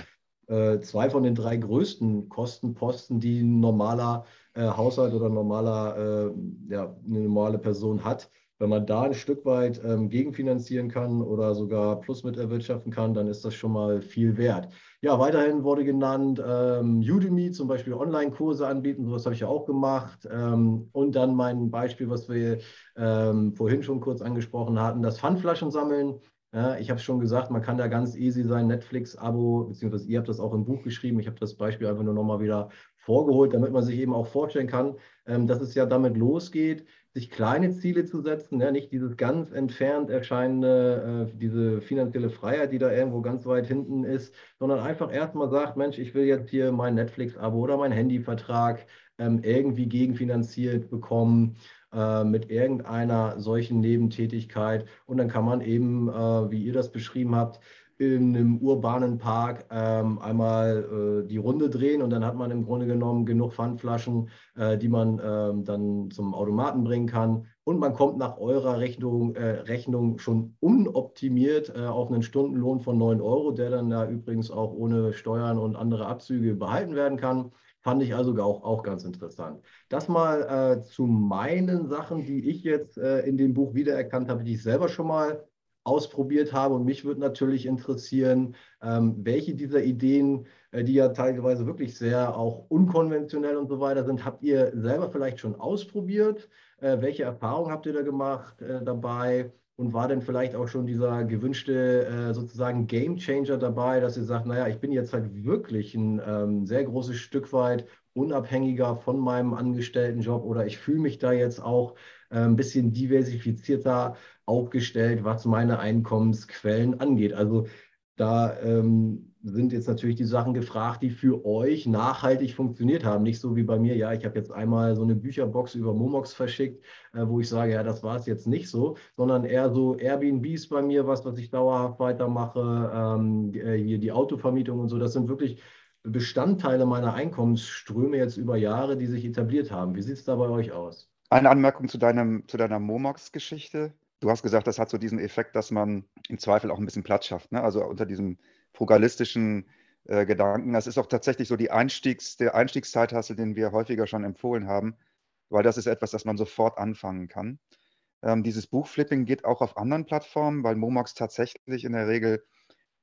äh, zwei von den drei größten Kostenposten, die ein normaler äh, Haushalt oder normaler, äh, ja, eine normale Person hat. Wenn man da ein Stück weit ähm, gegenfinanzieren kann oder sogar Plus mit erwirtschaften kann, dann ist das schon mal viel wert. Ja, weiterhin wurde genannt ähm, Udemy, zum Beispiel Online-Kurse anbieten, sowas habe ich ja auch gemacht. Ähm, und dann mein Beispiel, was wir ähm, vorhin schon kurz angesprochen hatten, das Pfandflaschen sammeln. Ja, ich habe schon gesagt, man kann da ganz easy sein Netflix-Abo, beziehungsweise ihr habt das auch im Buch geschrieben. Ich habe das Beispiel einfach nur nochmal wieder vorgeholt, damit man sich eben auch vorstellen kann, ähm, dass es ja damit losgeht, sich kleine Ziele zu setzen, ja, nicht dieses ganz entfernt erscheinende, äh, diese finanzielle Freiheit, die da irgendwo ganz weit hinten ist, sondern einfach erstmal sagt, Mensch, ich will jetzt hier mein Netflix-Abo oder mein Handyvertrag ähm, irgendwie gegenfinanziert bekommen äh, mit irgendeiner solchen Nebentätigkeit. Und dann kann man eben, äh, wie ihr das beschrieben habt, in einem urbanen Park ähm, einmal äh, die Runde drehen und dann hat man im Grunde genommen genug Pfandflaschen, äh, die man ähm, dann zum Automaten bringen kann. Und man kommt nach eurer Rechnung, äh, Rechnung schon unoptimiert äh, auf einen Stundenlohn von 9 Euro, der dann ja übrigens auch ohne Steuern und andere Abzüge behalten werden kann. Fand ich also auch, auch ganz interessant. Das mal äh, zu meinen Sachen, die ich jetzt äh, in dem Buch wiedererkannt habe, die ich selber schon mal ausprobiert habe. Und mich würde natürlich interessieren, ähm, welche dieser Ideen, äh, die ja teilweise wirklich sehr auch unkonventionell und so weiter sind, habt ihr selber vielleicht schon ausprobiert? Äh, welche Erfahrungen habt ihr da gemacht äh, dabei? Und war denn vielleicht auch schon dieser gewünschte äh, sozusagen Game Changer dabei, dass ihr sagt, naja, ich bin jetzt halt wirklich ein ähm, sehr großes Stück weit unabhängiger von meinem Angestelltenjob oder ich fühle mich da jetzt auch äh, ein bisschen diversifizierter aufgestellt, was meine Einkommensquellen angeht. Also da ähm, sind jetzt natürlich die Sachen gefragt, die für euch nachhaltig funktioniert haben. Nicht so wie bei mir, ja, ich habe jetzt einmal so eine Bücherbox über Momox verschickt, äh, wo ich sage, ja, das war es jetzt nicht so, sondern eher so Airbnb ist bei mir was, was ich dauerhaft weitermache, ähm, äh, hier die Autovermietung und so. Das sind wirklich Bestandteile meiner Einkommensströme jetzt über Jahre, die sich etabliert haben. Wie sieht es da bei euch aus? Eine Anmerkung zu, deinem, zu deiner Momox-Geschichte. Du hast gesagt, das hat so diesen Effekt, dass man im Zweifel auch ein bisschen Platz schafft. Ne? Also unter diesem frugalistischen äh, Gedanken. Das ist auch tatsächlich so die Einstiegs, der Einstiegszeithassel, den wir häufiger schon empfohlen haben, weil das ist etwas, das man sofort anfangen kann. Ähm, dieses Buchflipping geht auch auf anderen Plattformen, weil Momox tatsächlich in der Regel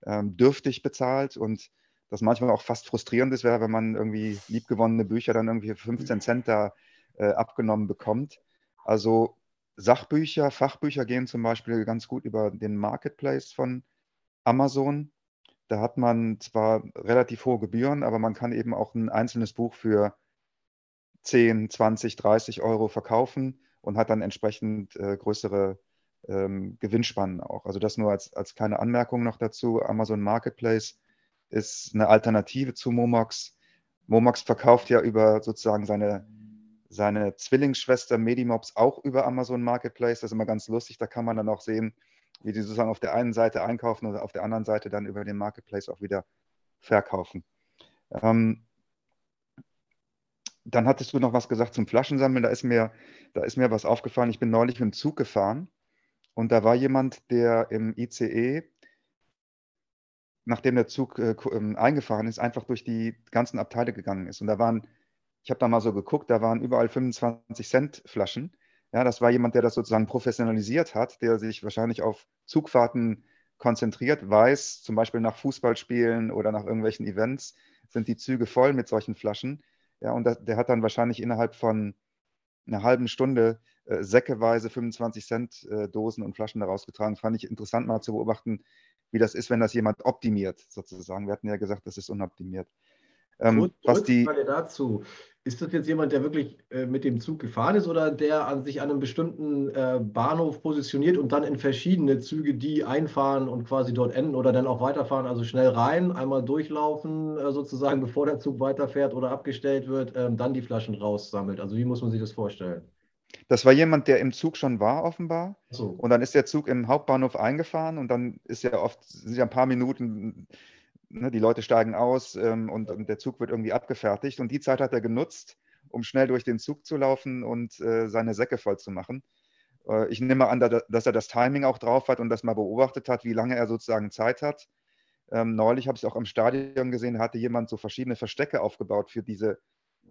ähm, dürftig bezahlt und das manchmal auch fast frustrierend ist, wenn man irgendwie liebgewonnene Bücher dann irgendwie für 15 Cent da äh, abgenommen bekommt. Also Sachbücher, Fachbücher gehen zum Beispiel ganz gut über den Marketplace von Amazon. Da hat man zwar relativ hohe Gebühren, aber man kann eben auch ein einzelnes Buch für 10, 20, 30 Euro verkaufen und hat dann entsprechend äh, größere ähm, Gewinnspannen auch. Also das nur als, als kleine Anmerkung noch dazu. Amazon Marketplace ist eine Alternative zu Momox. Momox verkauft ja über sozusagen seine, seine Zwillingsschwester Medimops auch über Amazon Marketplace. Das ist immer ganz lustig. Da kann man dann auch sehen, wie die sozusagen auf der einen Seite einkaufen und auf der anderen Seite dann über den Marketplace auch wieder verkaufen. Ähm, dann hattest du noch was gesagt zum Flaschensammeln. Da ist mir, da ist mir was aufgefallen. Ich bin neulich mit dem Zug gefahren und da war jemand, der im ICE, nachdem der Zug äh, ähm, eingefahren ist, einfach durch die ganzen Abteile gegangen ist. Und da waren, ich habe da mal so geguckt, da waren überall 25 Cent Flaschen. Ja, das war jemand, der das sozusagen professionalisiert hat, der sich wahrscheinlich auf Zugfahrten konzentriert, weiß, zum Beispiel nach Fußballspielen oder nach irgendwelchen Events sind die Züge voll mit solchen Flaschen. Ja, und das, der hat dann wahrscheinlich innerhalb von einer halben Stunde äh, säckeweise 25 Cent äh, Dosen und Flaschen daraus getragen. Fand ich interessant mal zu beobachten, wie das ist, wenn das jemand optimiert, sozusagen. Wir hatten ja gesagt, das ist unoptimiert. Ähm, was die Frage dazu. Ist das jetzt jemand, der wirklich äh, mit dem Zug gefahren ist oder der an sich an einem bestimmten äh, Bahnhof positioniert und dann in verschiedene Züge, die einfahren und quasi dort enden oder dann auch weiterfahren, also schnell rein, einmal durchlaufen äh, sozusagen, bevor der Zug weiterfährt oder abgestellt wird, ähm, dann die Flaschen raussammelt? Also wie muss man sich das vorstellen? Das war jemand, der im Zug schon war, offenbar. So. Und dann ist der Zug im Hauptbahnhof eingefahren und dann ist ja oft, sind ja ein paar Minuten, ne, die Leute steigen aus ähm, und, und, der Zug wird irgendwie abgefertigt. Und die Zeit hat er genutzt, um schnell durch den Zug zu laufen und äh, seine Säcke voll zu machen. Äh, ich nehme an, da, dass er das Timing auch drauf hat und das mal beobachtet hat, wie lange er sozusagen Zeit hat. Ähm, neulich habe ich es auch am Stadion gesehen, hatte jemand so verschiedene Verstecke aufgebaut für diese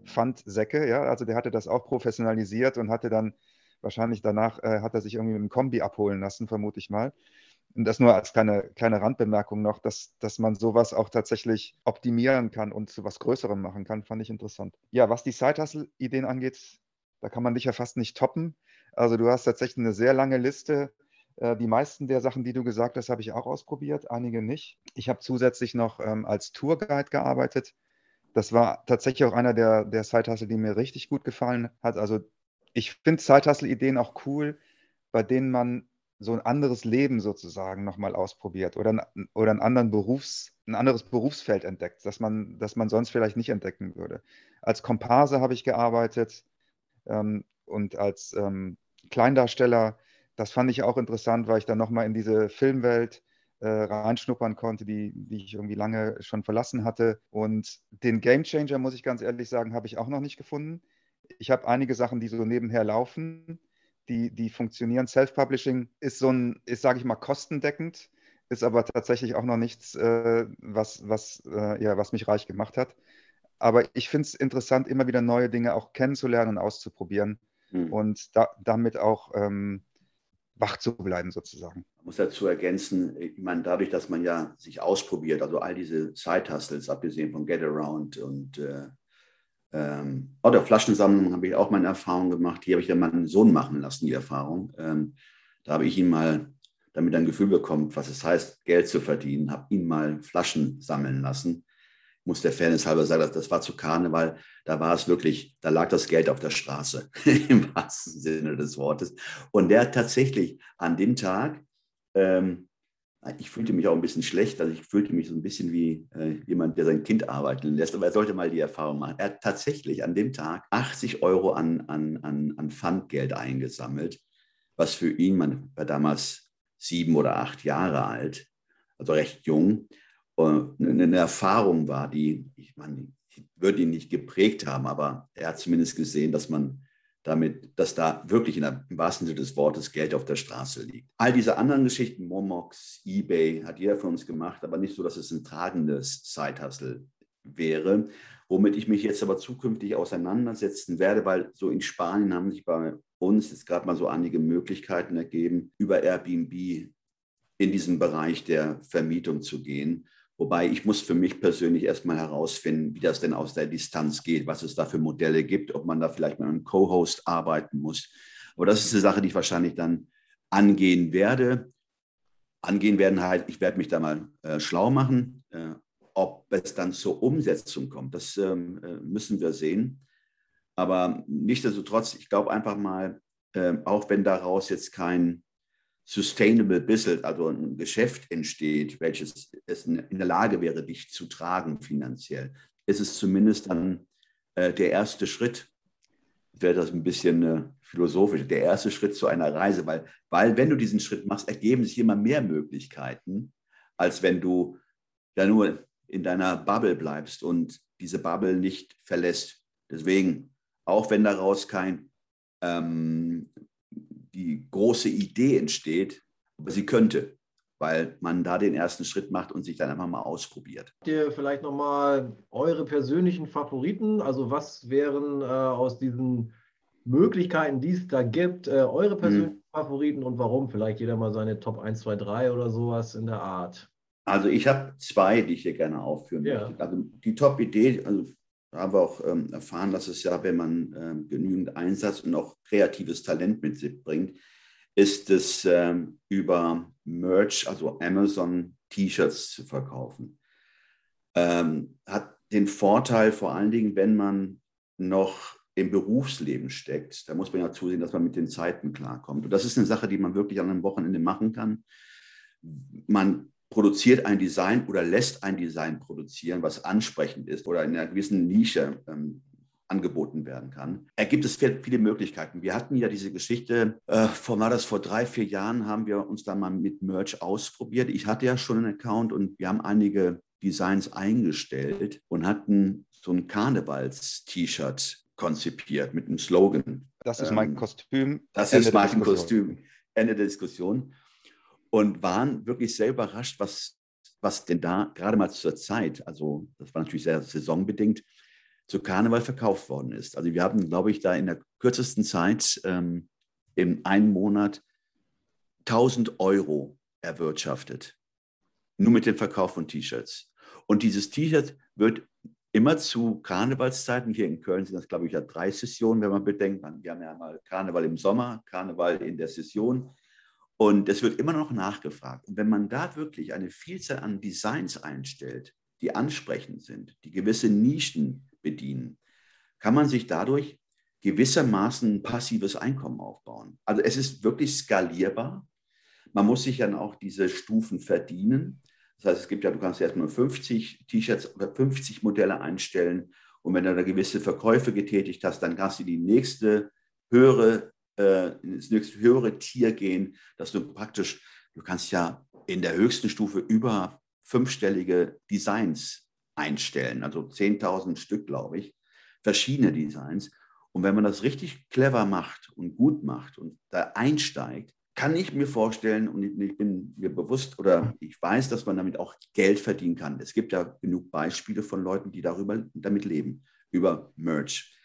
Pfandsäcke. Ja? Also der hatte das auch professionalisiert und hatte dann wahrscheinlich danach, äh, hat er sich irgendwie mit einem Kombi abholen lassen, vermute ich mal. Und das nur als kleine, kleine Randbemerkung noch, dass, dass man sowas auch tatsächlich optimieren kann und zu was Größerem machen kann, fand ich interessant. Ja, was die Side-Hustle-Ideen angeht, da kann man dich ja fast nicht toppen. Also du hast tatsächlich eine sehr lange Liste. Äh, die meisten der Sachen, die du gesagt hast, habe ich auch ausprobiert, einige nicht. Ich habe zusätzlich noch ähm, als Tourguide gearbeitet das war tatsächlich auch einer der, der Side-Hustle, die mir richtig gut gefallen hat. Also ich finde Side-Hustle-Ideen auch cool, bei denen man so ein anderes Leben sozusagen nochmal ausprobiert oder, ein, oder einen anderen Berufs, ein anderes Berufsfeld entdeckt, das man, das man sonst vielleicht nicht entdecken würde. Als Komparse habe ich gearbeitet ähm, und als ähm, Kleindarsteller, das fand ich auch interessant, weil ich dann nochmal in diese Filmwelt äh, reinschnuppern konnte, die, die ich irgendwie lange schon verlassen hatte. Und den Game Changer, muss ich ganz ehrlich sagen, habe ich auch noch nicht gefunden. Ich habe einige Sachen, die so nebenher laufen, die, die funktionieren. Self-Publishing ist so ein, ist, sage ich mal, kostendeckend, ist aber tatsächlich auch noch nichts, äh, was, was, äh, ja, was mich reich gemacht hat. Aber ich finde es interessant, immer wieder neue Dinge auch kennenzulernen und auszuprobieren mhm. und da, damit auch ähm, wach zu bleiben sozusagen. Man muss dazu ergänzen, ich meine, dadurch, dass man ja sich ausprobiert, also all diese Side-Hustles, abgesehen von Get Around und äh, ähm, oder Flaschensammlung habe ich auch meine Erfahrung gemacht. Hier habe ich dann meinen Sohn machen lassen, die Erfahrung. Ähm, da habe ich ihn mal damit ein Gefühl bekommen, was es heißt, Geld zu verdienen, habe ihn mal Flaschen sammeln lassen muss der Fairness halber sagen, das war zu Karneval, da war es wirklich, da lag das Geld auf der Straße, im wahrsten Sinne des Wortes. Und der tatsächlich an dem Tag, ähm, ich fühlte mich auch ein bisschen schlecht, also ich fühlte mich so ein bisschen wie äh, jemand, der sein Kind arbeiten lässt, aber er sollte mal die Erfahrung machen. Er hat tatsächlich an dem Tag 80 Euro an, an, an, an Pfandgeld eingesammelt, was für ihn, man war damals sieben oder acht Jahre alt, also recht jung, eine Erfahrung war, die, ich meine, ich würde ihn nicht geprägt haben, aber er hat zumindest gesehen, dass man damit, dass da wirklich der, im wahrsten Sinne des Wortes Geld auf der Straße liegt. All diese anderen Geschichten, Momox, eBay, hat jeder von uns gemacht, aber nicht so, dass es ein tragendes Side-Hustle wäre, womit ich mich jetzt aber zukünftig auseinandersetzen werde, weil so in Spanien haben sich bei uns jetzt gerade mal so einige Möglichkeiten ergeben, über Airbnb in diesen Bereich der Vermietung zu gehen. Wobei ich muss für mich persönlich erstmal herausfinden, wie das denn aus der Distanz geht, was es da für Modelle gibt, ob man da vielleicht mit einem Co-Host arbeiten muss. Aber das ist eine Sache, die ich wahrscheinlich dann angehen werde. Angehen werden halt, ich werde mich da mal äh, schlau machen. Äh, ob es dann zur Umsetzung kommt, das ähm, äh, müssen wir sehen. Aber nichtsdestotrotz, ich glaube einfach mal, äh, auch wenn daraus jetzt kein Sustainable Business, also ein Geschäft entsteht, welches es in der Lage wäre, dich zu tragen finanziell, ist es zumindest dann äh, der erste Schritt. Wäre das ein bisschen äh, philosophisch, der erste Schritt zu einer Reise, weil, weil wenn du diesen Schritt machst, ergeben sich immer mehr Möglichkeiten, als wenn du ja nur in deiner Bubble bleibst und diese Bubble nicht verlässt. Deswegen, auch wenn daraus kein ähm, die große Idee entsteht, aber sie könnte, weil man da den ersten Schritt macht und sich dann einfach mal ausprobiert. Habt ihr vielleicht nochmal eure persönlichen Favoriten? Also was wären äh, aus diesen Möglichkeiten, die es da gibt, äh, eure persönlichen hm. Favoriten und warum? Vielleicht jeder mal seine Top 1, 2, 3 oder sowas in der Art. Also ich habe zwei, die ich hier gerne aufführen ja. möchte. Also die Top-Idee, also da haben wir auch ähm, erfahren, dass es ja, wenn man ähm, genügend Einsatz und auch kreatives Talent mit sich bringt, ist es ähm, über Merch, also Amazon T-Shirts zu verkaufen. Ähm, hat den Vorteil vor allen Dingen, wenn man noch im Berufsleben steckt. Da muss man ja zusehen, dass man mit den Zeiten klarkommt. Und das ist eine Sache, die man wirklich an einem Wochenende machen kann. Man produziert ein Design oder lässt ein Design produzieren, was ansprechend ist oder in einer gewissen Nische ähm, angeboten werden kann, ergibt es viele Möglichkeiten. Wir hatten ja diese Geschichte, äh, vor, war das vor drei, vier Jahren, haben wir uns da mal mit Merch ausprobiert. Ich hatte ja schon einen Account und wir haben einige Designs eingestellt und hatten so ein Karnevals-T-Shirt konzipiert mit einem Slogan. Das ist mein ähm, Kostüm. Das Ende ist mein Kostüm. Ende der Diskussion und waren wirklich sehr überrascht, was, was denn da gerade mal zur Zeit, also das war natürlich sehr saisonbedingt, zu Karneval verkauft worden ist. Also wir haben, glaube ich, da in der kürzesten Zeit ähm, in einem Monat 1000 Euro erwirtschaftet. Nur mit dem Verkauf von T-Shirts. Und dieses T-Shirt wird immer zu Karnevalszeiten, hier in Köln sind das, glaube ich, ja drei Sessionen, wenn man bedenkt, wir haben ja mal Karneval im Sommer, Karneval in der Session und es wird immer noch nachgefragt. Und wenn man da wirklich eine Vielzahl an Designs einstellt, die ansprechend sind, die gewisse Nischen bedienen, kann man sich dadurch gewissermaßen ein passives Einkommen aufbauen. Also es ist wirklich skalierbar. Man muss sich dann auch diese Stufen verdienen. Das heißt, es gibt ja, du kannst erstmal 50 T-Shirts oder 50 Modelle einstellen. Und wenn du da gewisse Verkäufe getätigt hast, dann kannst du die nächste höhere äh, ins nächste höhere Tier gehen, dass du praktisch, du kannst ja in der höchsten Stufe über fünfstellige Designs einstellen, also 10.000 Stück, glaube ich, verschiedene Designs. Und wenn man das richtig clever macht und gut macht und da einsteigt, kann ich mir vorstellen, und ich bin mir bewusst oder ich weiß, dass man damit auch Geld verdienen kann. Es gibt ja genug Beispiele von Leuten, die darüber damit leben, über Merch.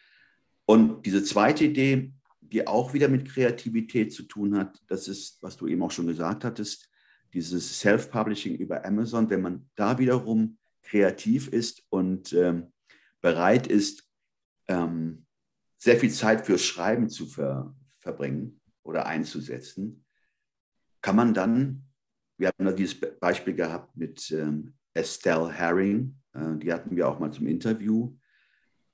Und diese zweite Idee, die auch wieder mit Kreativität zu tun hat. Das ist, was du eben auch schon gesagt hattest, dieses Self-Publishing über Amazon. Wenn man da wiederum kreativ ist und ähm, bereit ist, ähm, sehr viel Zeit fürs Schreiben zu ver verbringen oder einzusetzen, kann man dann, wir haben da dieses Beispiel gehabt mit ähm, Estelle Herring, äh, die hatten wir auch mal zum Interview,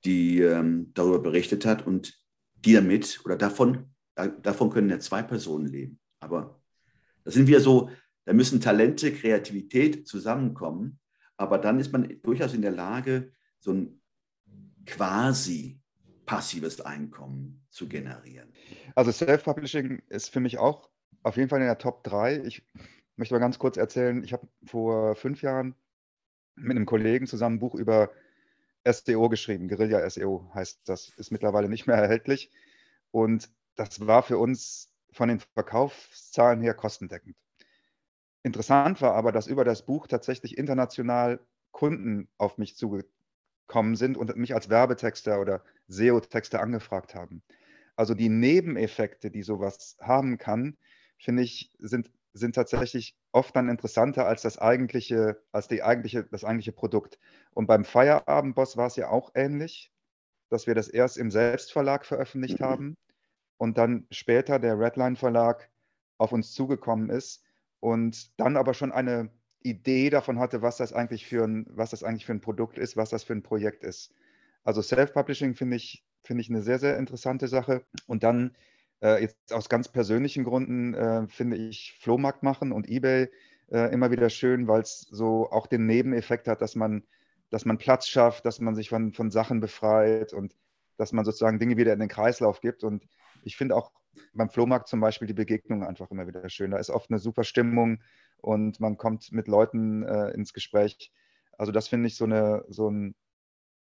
die ähm, darüber berichtet hat und die damit oder davon, davon können ja zwei Personen leben. Aber das sind wir so, da müssen Talente, Kreativität zusammenkommen. Aber dann ist man durchaus in der Lage, so ein quasi passives Einkommen zu generieren. Also Self-Publishing ist für mich auch auf jeden Fall in der Top 3. Ich möchte mal ganz kurz erzählen, ich habe vor fünf Jahren mit einem Kollegen zusammen ein Buch über SEO geschrieben. Guerilla SEO heißt das, ist mittlerweile nicht mehr erhältlich. Und das war für uns von den Verkaufszahlen her kostendeckend. Interessant war aber, dass über das Buch tatsächlich international Kunden auf mich zugekommen sind und mich als Werbetexter oder SEO-Texter angefragt haben. Also die Nebeneffekte, die sowas haben kann, finde ich, sind sind tatsächlich oft dann interessanter als das eigentliche, als die eigentliche, das eigentliche Produkt. Und beim Feierabendboss war es ja auch ähnlich, dass wir das erst im Selbstverlag veröffentlicht mhm. haben und dann später der Redline Verlag auf uns zugekommen ist und dann aber schon eine Idee davon hatte, was das eigentlich für ein, was das eigentlich für ein Produkt ist, was das für ein Projekt ist. Also Self-Publishing finde ich, finde ich eine sehr, sehr interessante Sache. Und dann jetzt aus ganz persönlichen Gründen äh, finde ich Flohmarkt machen und Ebay äh, immer wieder schön, weil es so auch den Nebeneffekt hat, dass man, dass man Platz schafft, dass man sich von, von Sachen befreit und dass man sozusagen Dinge wieder in den Kreislauf gibt. Und ich finde auch beim Flohmarkt zum Beispiel die Begegnung einfach immer wieder schön. Da ist oft eine super Stimmung und man kommt mit Leuten äh, ins Gespräch. Also das finde ich so, eine, so ein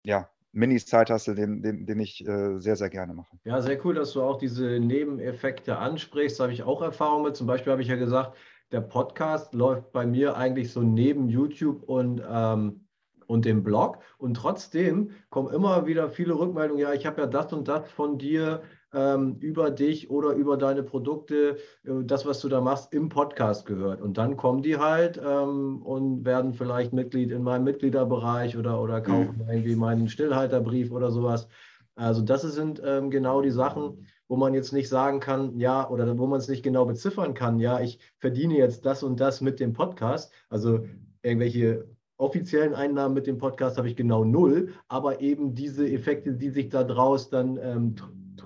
ja, Mini-Side-Hustle, den, den, den ich äh, sehr, sehr gerne mache. Ja, sehr cool, dass du auch diese Nebeneffekte ansprichst. Da habe ich auch Erfahrung mit. Zum Beispiel habe ich ja gesagt, der Podcast läuft bei mir eigentlich so neben YouTube und ähm, und dem Blog. Und trotzdem kommen immer wieder viele Rückmeldungen, ja, ich habe ja das und das von dir ähm, über dich oder über deine Produkte, äh, das, was du da machst, im Podcast gehört. Und dann kommen die halt ähm, und werden vielleicht Mitglied in meinem Mitgliederbereich oder, oder kaufen mhm. irgendwie meinen Stillhalterbrief oder sowas. Also das sind ähm, genau die Sachen, wo man jetzt nicht sagen kann, ja, oder wo man es nicht genau beziffern kann, ja, ich verdiene jetzt das und das mit dem Podcast. Also irgendwelche offiziellen Einnahmen mit dem Podcast habe ich genau null, aber eben diese Effekte, die sich da draus dann ähm,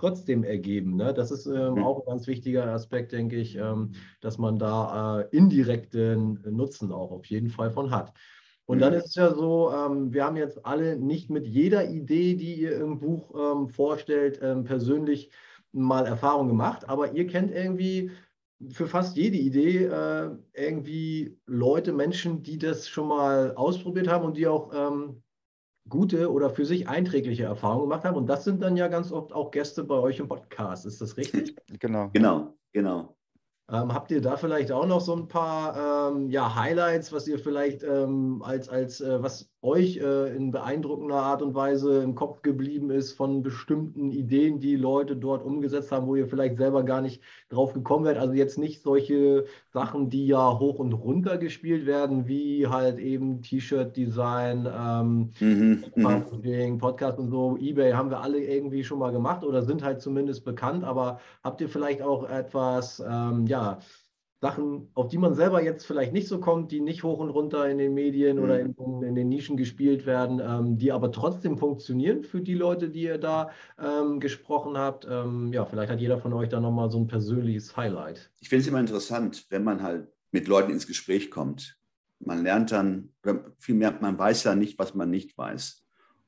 trotzdem ergeben. Ne? Das ist ähm, mhm. auch ein ganz wichtiger Aspekt, denke ich, ähm, dass man da äh, indirekten Nutzen auch auf jeden Fall von hat. Und dann mhm. ist es ja so, ähm, wir haben jetzt alle nicht mit jeder Idee, die ihr im Buch ähm, vorstellt, ähm, persönlich mal Erfahrung gemacht, aber ihr kennt irgendwie für fast jede Idee äh, irgendwie Leute, Menschen, die das schon mal ausprobiert haben und die auch ähm, gute oder für sich einträgliche Erfahrungen gemacht haben. Und das sind dann ja ganz oft auch Gäste bei euch im Podcast. Ist das richtig? Genau. Genau, genau. Ähm, habt ihr da vielleicht auch noch so ein paar ähm, ja, Highlights, was ihr vielleicht ähm, als, als äh, was euch äh, in beeindruckender Art und Weise im Kopf geblieben ist von bestimmten Ideen, die Leute dort umgesetzt haben, wo ihr vielleicht selber gar nicht drauf gekommen wärt? Also jetzt nicht solche Sachen, die ja hoch und runter gespielt werden, wie halt eben T-Shirt-Design, ähm, mhm, mhm. Podcast und so. Ebay haben wir alle irgendwie schon mal gemacht oder sind halt zumindest bekannt, aber habt ihr vielleicht auch etwas, ähm, ja, Sachen, auf die man selber jetzt vielleicht nicht so kommt, die nicht hoch und runter in den Medien mhm. oder in, in, den Nischen gespielt werden, ähm, die aber trotzdem funktionieren für die Leute, die ihr da ähm, gesprochen habt. Ähm, ja, vielleicht hat jeder von euch da nochmal so ein persönliches Highlight. Ich finde es immer interessant, wenn man halt mit Leuten ins Gespräch kommt. Man lernt dann, oder vielmehr, man weiß ja nicht, was man nicht weiß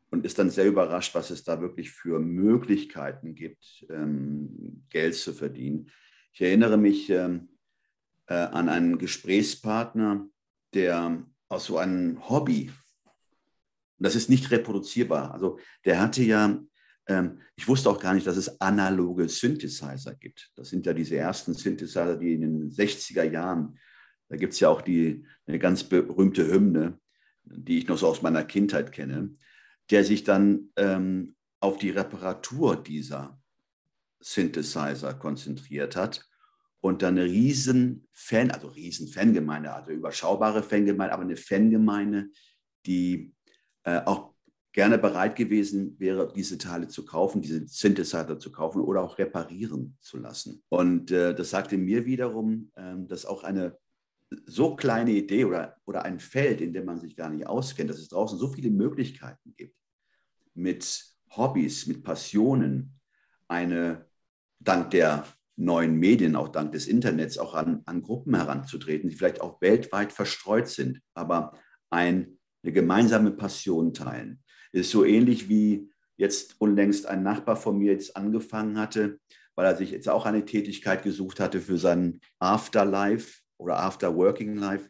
und ist dann sehr überrascht, was es da wirklich für Möglichkeiten gibt, ähm, Geld zu verdienen. Ich erinnere mich ähm, äh, an einen Gesprächspartner, der aus so einem Hobby, das ist nicht reproduzierbar, also der hatte ja, ähm, ich wusste auch gar nicht, dass es analoge Synthesizer gibt. Das sind ja diese ersten Synthesizer, die in den 60er Jahren, da gibt es ja auch die, eine ganz berühmte Hymne, die ich noch so aus meiner Kindheit kenne, der sich dann ähm, auf die Reparatur dieser Synthesizer konzentriert hat und dann eine riesen Fan, also riesen Fangemeinde, also überschaubare Fangemeinde, aber eine Fangemeinde, die äh, auch gerne bereit gewesen wäre, diese Teile zu kaufen, diese Synthesizer zu kaufen oder auch reparieren zu lassen. Und äh, das sagte mir wiederum, äh, dass auch eine so kleine Idee oder, oder ein Feld, in dem man sich gar nicht auskennt, dass es draußen so viele Möglichkeiten gibt, mit Hobbys, mit Passionen eine dank der neuen Medien, auch dank des Internets, auch an, an Gruppen heranzutreten, die vielleicht auch weltweit verstreut sind, aber ein, eine gemeinsame Passion teilen. Ist so ähnlich wie jetzt unlängst ein Nachbar von mir jetzt angefangen hatte, weil er sich jetzt auch eine Tätigkeit gesucht hatte für sein Afterlife oder After-Working Life,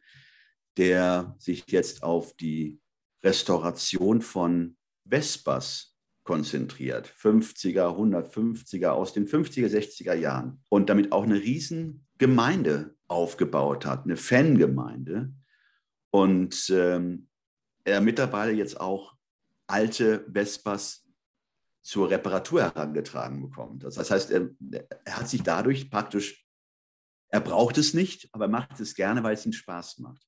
der sich jetzt auf die Restauration von Vespas konzentriert. 50er, 150er aus den 50er, 60er Jahren. Und damit auch eine riesen Gemeinde aufgebaut hat, eine Fangemeinde. Und ähm, er mittlerweile jetzt auch alte Vespas zur Reparatur herangetragen bekommt. Das heißt, er, er hat sich dadurch praktisch Er braucht es nicht, aber er macht es gerne, weil es ihm Spaß macht.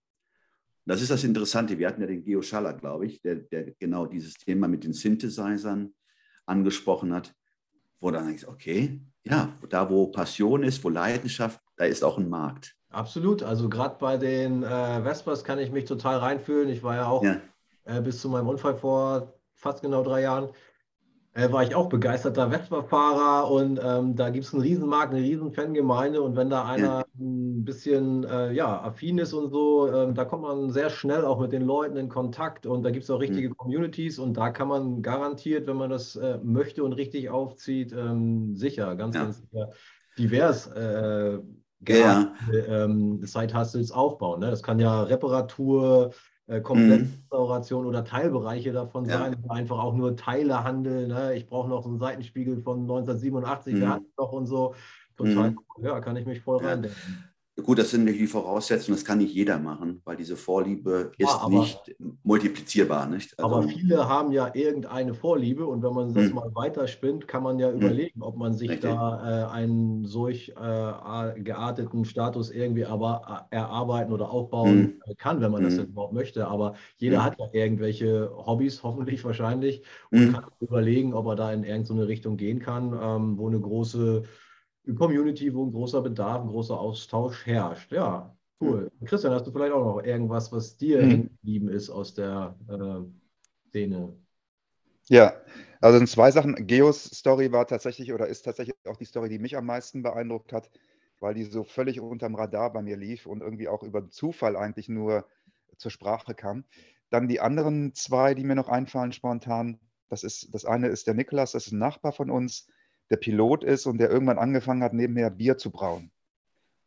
Das ist das Interessante. Wir hatten ja den Geo Schaller, glaube ich, der, der genau dieses Thema mit den Synthesizern angesprochen hat, wo dann denkst, okay, ja, da wo Passion ist, wo Leidenschaft, da ist auch ein Markt. Absolut. Also gerade bei den äh, Vespers kann ich mich total reinfühlen. Ich war ja auch ja. Äh, bis zu meinem Unfall vor fast genau drei Jahren äh, war ich auch begeisterter Vespa-Fahrer und ähm, da gibt es einen Riesenmarkt, eine riesen Fangemeinde und wenn da einer ja. Ein bisschen äh, ja, affin ist und so, ähm, da kommt man sehr schnell auch mit den Leuten in Kontakt und da gibt es auch richtige mhm. Communities und da kann man garantiert, wenn man das äh, möchte und richtig aufzieht, ähm, sicher, ganz, ja. ganz sicher divers äh, ja. ähm, Side-Hustles aufbauen. Ne? Das kann ja Reparatur, äh, Komplettrestauration mhm. oder Teilbereiche davon ja. sein, einfach auch nur Teile handeln. Ne? Ich brauche noch so einen Seitenspiegel von 1987, mhm. der hat noch und so. Total mhm. cool. Ja, kann ich mich voll ja. reindenken. Gut, das sind die Voraussetzungen, das kann nicht jeder machen, weil diese Vorliebe ist ja, aber, nicht multiplizierbar. Nicht? Also, aber viele haben ja irgendeine Vorliebe und wenn man das hm. mal weiterspinnt, kann man ja hm. überlegen, ob man sich Richtig. da äh, einen solch äh, gearteten Status irgendwie aber äh, erarbeiten oder aufbauen hm. kann, wenn man das überhaupt möchte. Aber jeder hat ja irgendwelche Hobbys, hoffentlich wahrscheinlich, und kann überlegen, ob er da in irgendeine Richtung gehen kann, ähm, wo eine große Community, wo ein großer Bedarf, ein großer Austausch herrscht. Ja, cool. Christian, hast du vielleicht auch noch irgendwas, was dir hm. hängen geblieben ist aus der äh, Szene? Ja, also in zwei Sachen. Geos Story war tatsächlich oder ist tatsächlich auch die Story, die mich am meisten beeindruckt hat, weil die so völlig unterm Radar bei mir lief und irgendwie auch über Zufall eigentlich nur zur Sprache kam. Dann die anderen zwei, die mir noch einfallen spontan. Das ist das eine ist der Niklas, das ist ein Nachbar von uns der Pilot ist und der irgendwann angefangen hat, nebenher Bier zu brauen.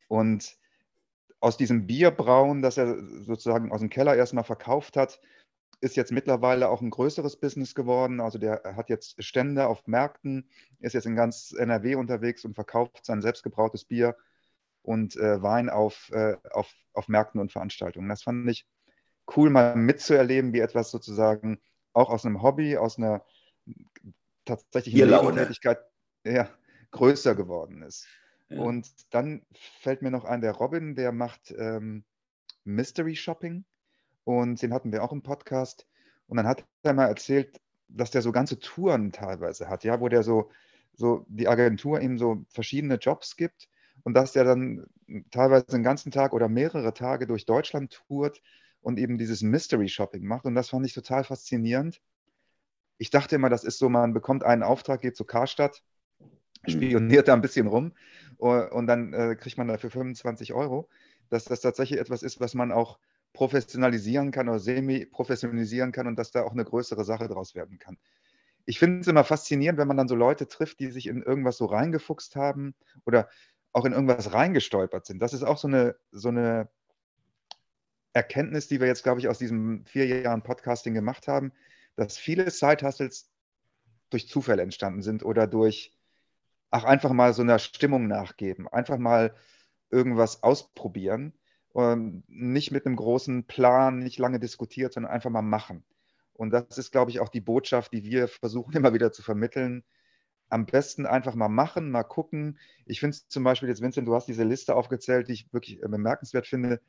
Und aus diesem Bierbrauen, das er sozusagen aus dem Keller erstmal verkauft hat, ist jetzt mittlerweile auch ein größeres Business geworden. Also der hat jetzt Stände auf Märkten, ist jetzt in ganz NRW unterwegs und verkauft sein selbstgebrautes Bier und äh, Wein auf, äh, auf, auf Märkten und Veranstaltungen. Das fand ich cool, mal mitzuerleben, wie etwas sozusagen auch aus einem Hobby, aus einer tatsächlichen Tätigkeit ja, größer geworden ist. Ja. Und dann fällt mir noch ein, der Robin, der macht ähm, Mystery Shopping und den hatten wir auch im Podcast. Und dann hat er mal erzählt, dass der so ganze Touren teilweise hat, ja, wo der so, so die Agentur ihm so verschiedene Jobs gibt und dass der dann teilweise den ganzen Tag oder mehrere Tage durch Deutschland tourt und eben dieses Mystery Shopping macht. Und das fand ich total faszinierend. Ich dachte immer, das ist so, man bekommt einen Auftrag, geht zur Karstadt. Spioniert da ein bisschen rum und dann äh, kriegt man dafür 25 Euro, dass das tatsächlich etwas ist, was man auch professionalisieren kann oder semi-professionalisieren kann und dass da auch eine größere Sache draus werden kann. Ich finde es immer faszinierend, wenn man dann so Leute trifft, die sich in irgendwas so reingefuchst haben oder auch in irgendwas reingestolpert sind. Das ist auch so eine, so eine Erkenntnis, die wir jetzt, glaube ich, aus diesen vier Jahren Podcasting gemacht haben, dass viele Side-Hustles durch Zufall entstanden sind oder durch ach, einfach mal so einer Stimmung nachgeben, einfach mal irgendwas ausprobieren. Und nicht mit einem großen Plan, nicht lange diskutiert, sondern einfach mal machen. Und das ist, glaube ich, auch die Botschaft, die wir versuchen immer wieder zu vermitteln. Am besten einfach mal machen, mal gucken. Ich finde es zum Beispiel jetzt, Vincent, du hast diese Liste aufgezählt, die ich wirklich äh, bemerkenswert finde.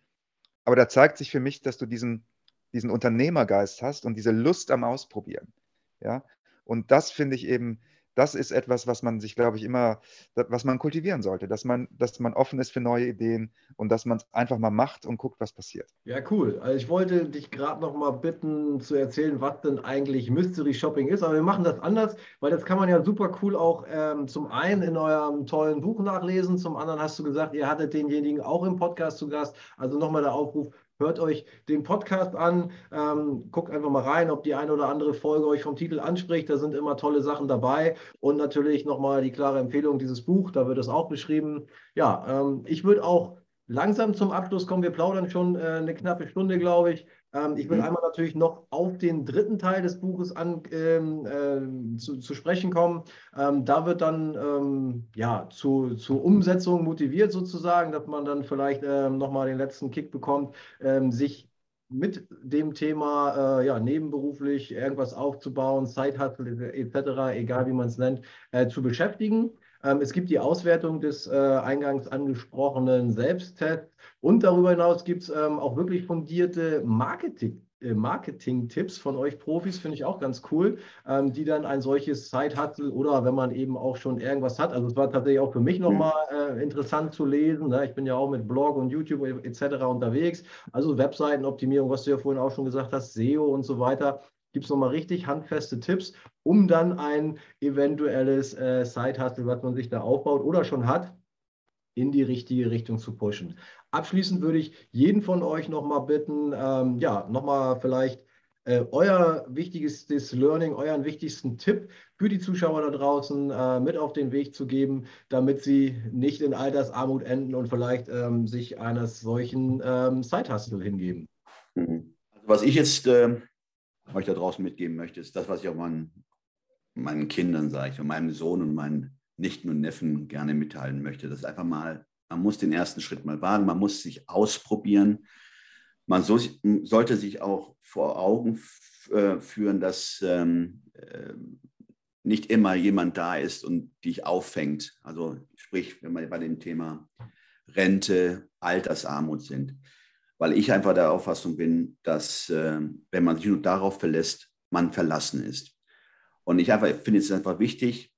Aber da zeigt sich für mich, dass du diesen, diesen Unternehmergeist hast und diese Lust am Ausprobieren. Ja? Und das finde ich eben, das ist etwas, was man sich, glaube ich, immer, was man kultivieren sollte, dass man, dass man offen ist für neue Ideen und dass man es einfach mal macht und guckt, was passiert. Ja, cool. Also ich wollte dich gerade noch mal bitten zu erzählen, was denn eigentlich Mystery Shopping ist, aber wir machen das anders, weil das kann man ja super cool auch ähm, zum einen in eurem tollen Buch nachlesen, zum anderen hast du gesagt, ihr hattet denjenigen auch im Podcast zu Gast. Also nochmal der Aufruf, Hört euch den Podcast an, ähm, guckt einfach mal rein, ob die eine oder andere Folge euch vom Titel anspricht. Da sind immer tolle Sachen dabei. Und natürlich nochmal die klare Empfehlung, dieses Buch, da wird es auch beschrieben. Ja, ähm, ich würde auch langsam zum Abschluss kommen. Wir plaudern schon äh, eine knappe Stunde, glaube ich. Ähm, ich will mhm. einmal natürlich noch auf den dritten Teil des Buches an, ähm, äh, zu, zu, sprechen kommen. Ähm, da wird dann ähm, ja, zu, zur Umsetzung motiviert sozusagen, dass man dann vielleicht ähm, nochmal den letzten Kick bekommt, ähm, sich mit dem Thema äh, ja, nebenberuflich irgendwas aufzubauen, Side-Hustle etc., egal wie man es nennt, äh, zu beschäftigen. Ähm, es gibt die Auswertung des äh, eingangs angesprochenen Selbsttests und darüber hinaus gibt es ähm, auch wirklich fundierte Marketing. Äh, Marketing-Tipps von euch Profis finde ich auch ganz cool, ähm, die dann ein solches Side-Hustle oder wenn man eben auch schon irgendwas hat. Also es war tatsächlich auch für mich nochmal äh, interessant zu lesen. Ne? Ich bin ja auch mit Blog und YouTube etc. unterwegs. Also Webseitenoptimierung, was du ja vorhin auch schon gesagt hast, SEO und so weiter. Gibt es nochmal richtig handfeste Tipps, um dann ein eventuelles äh, Side-Hustle, was man sich da aufbaut oder schon hat, in die richtige Richtung zu pushen. Abschließend würde ich jeden von euch nochmal bitten, ähm, ja, nochmal vielleicht äh, euer wichtigstes Learning, euren wichtigsten Tipp für die Zuschauer da draußen äh, mit auf den Weg zu geben, damit sie nicht in Altersarmut enden und vielleicht ähm, sich eines solchen ähm, Side-Hustle hingeben. Mhm. Also was ich jetzt äh, euch da draußen mitgeben möchte, ist das, was ich auch meinen, meinen Kindern sage, und meinem Sohn und meinen Nichten und Neffen gerne mitteilen möchte. Das ist einfach mal man muss den ersten Schritt mal wagen, man muss sich ausprobieren. Man so, sollte sich auch vor Augen äh, führen, dass ähm, äh, nicht immer jemand da ist und dich auffängt. Also sprich, wenn wir bei dem Thema Rente, Altersarmut sind. Weil ich einfach der Auffassung bin, dass äh, wenn man sich nur darauf verlässt, man verlassen ist. Und ich finde es einfach wichtig,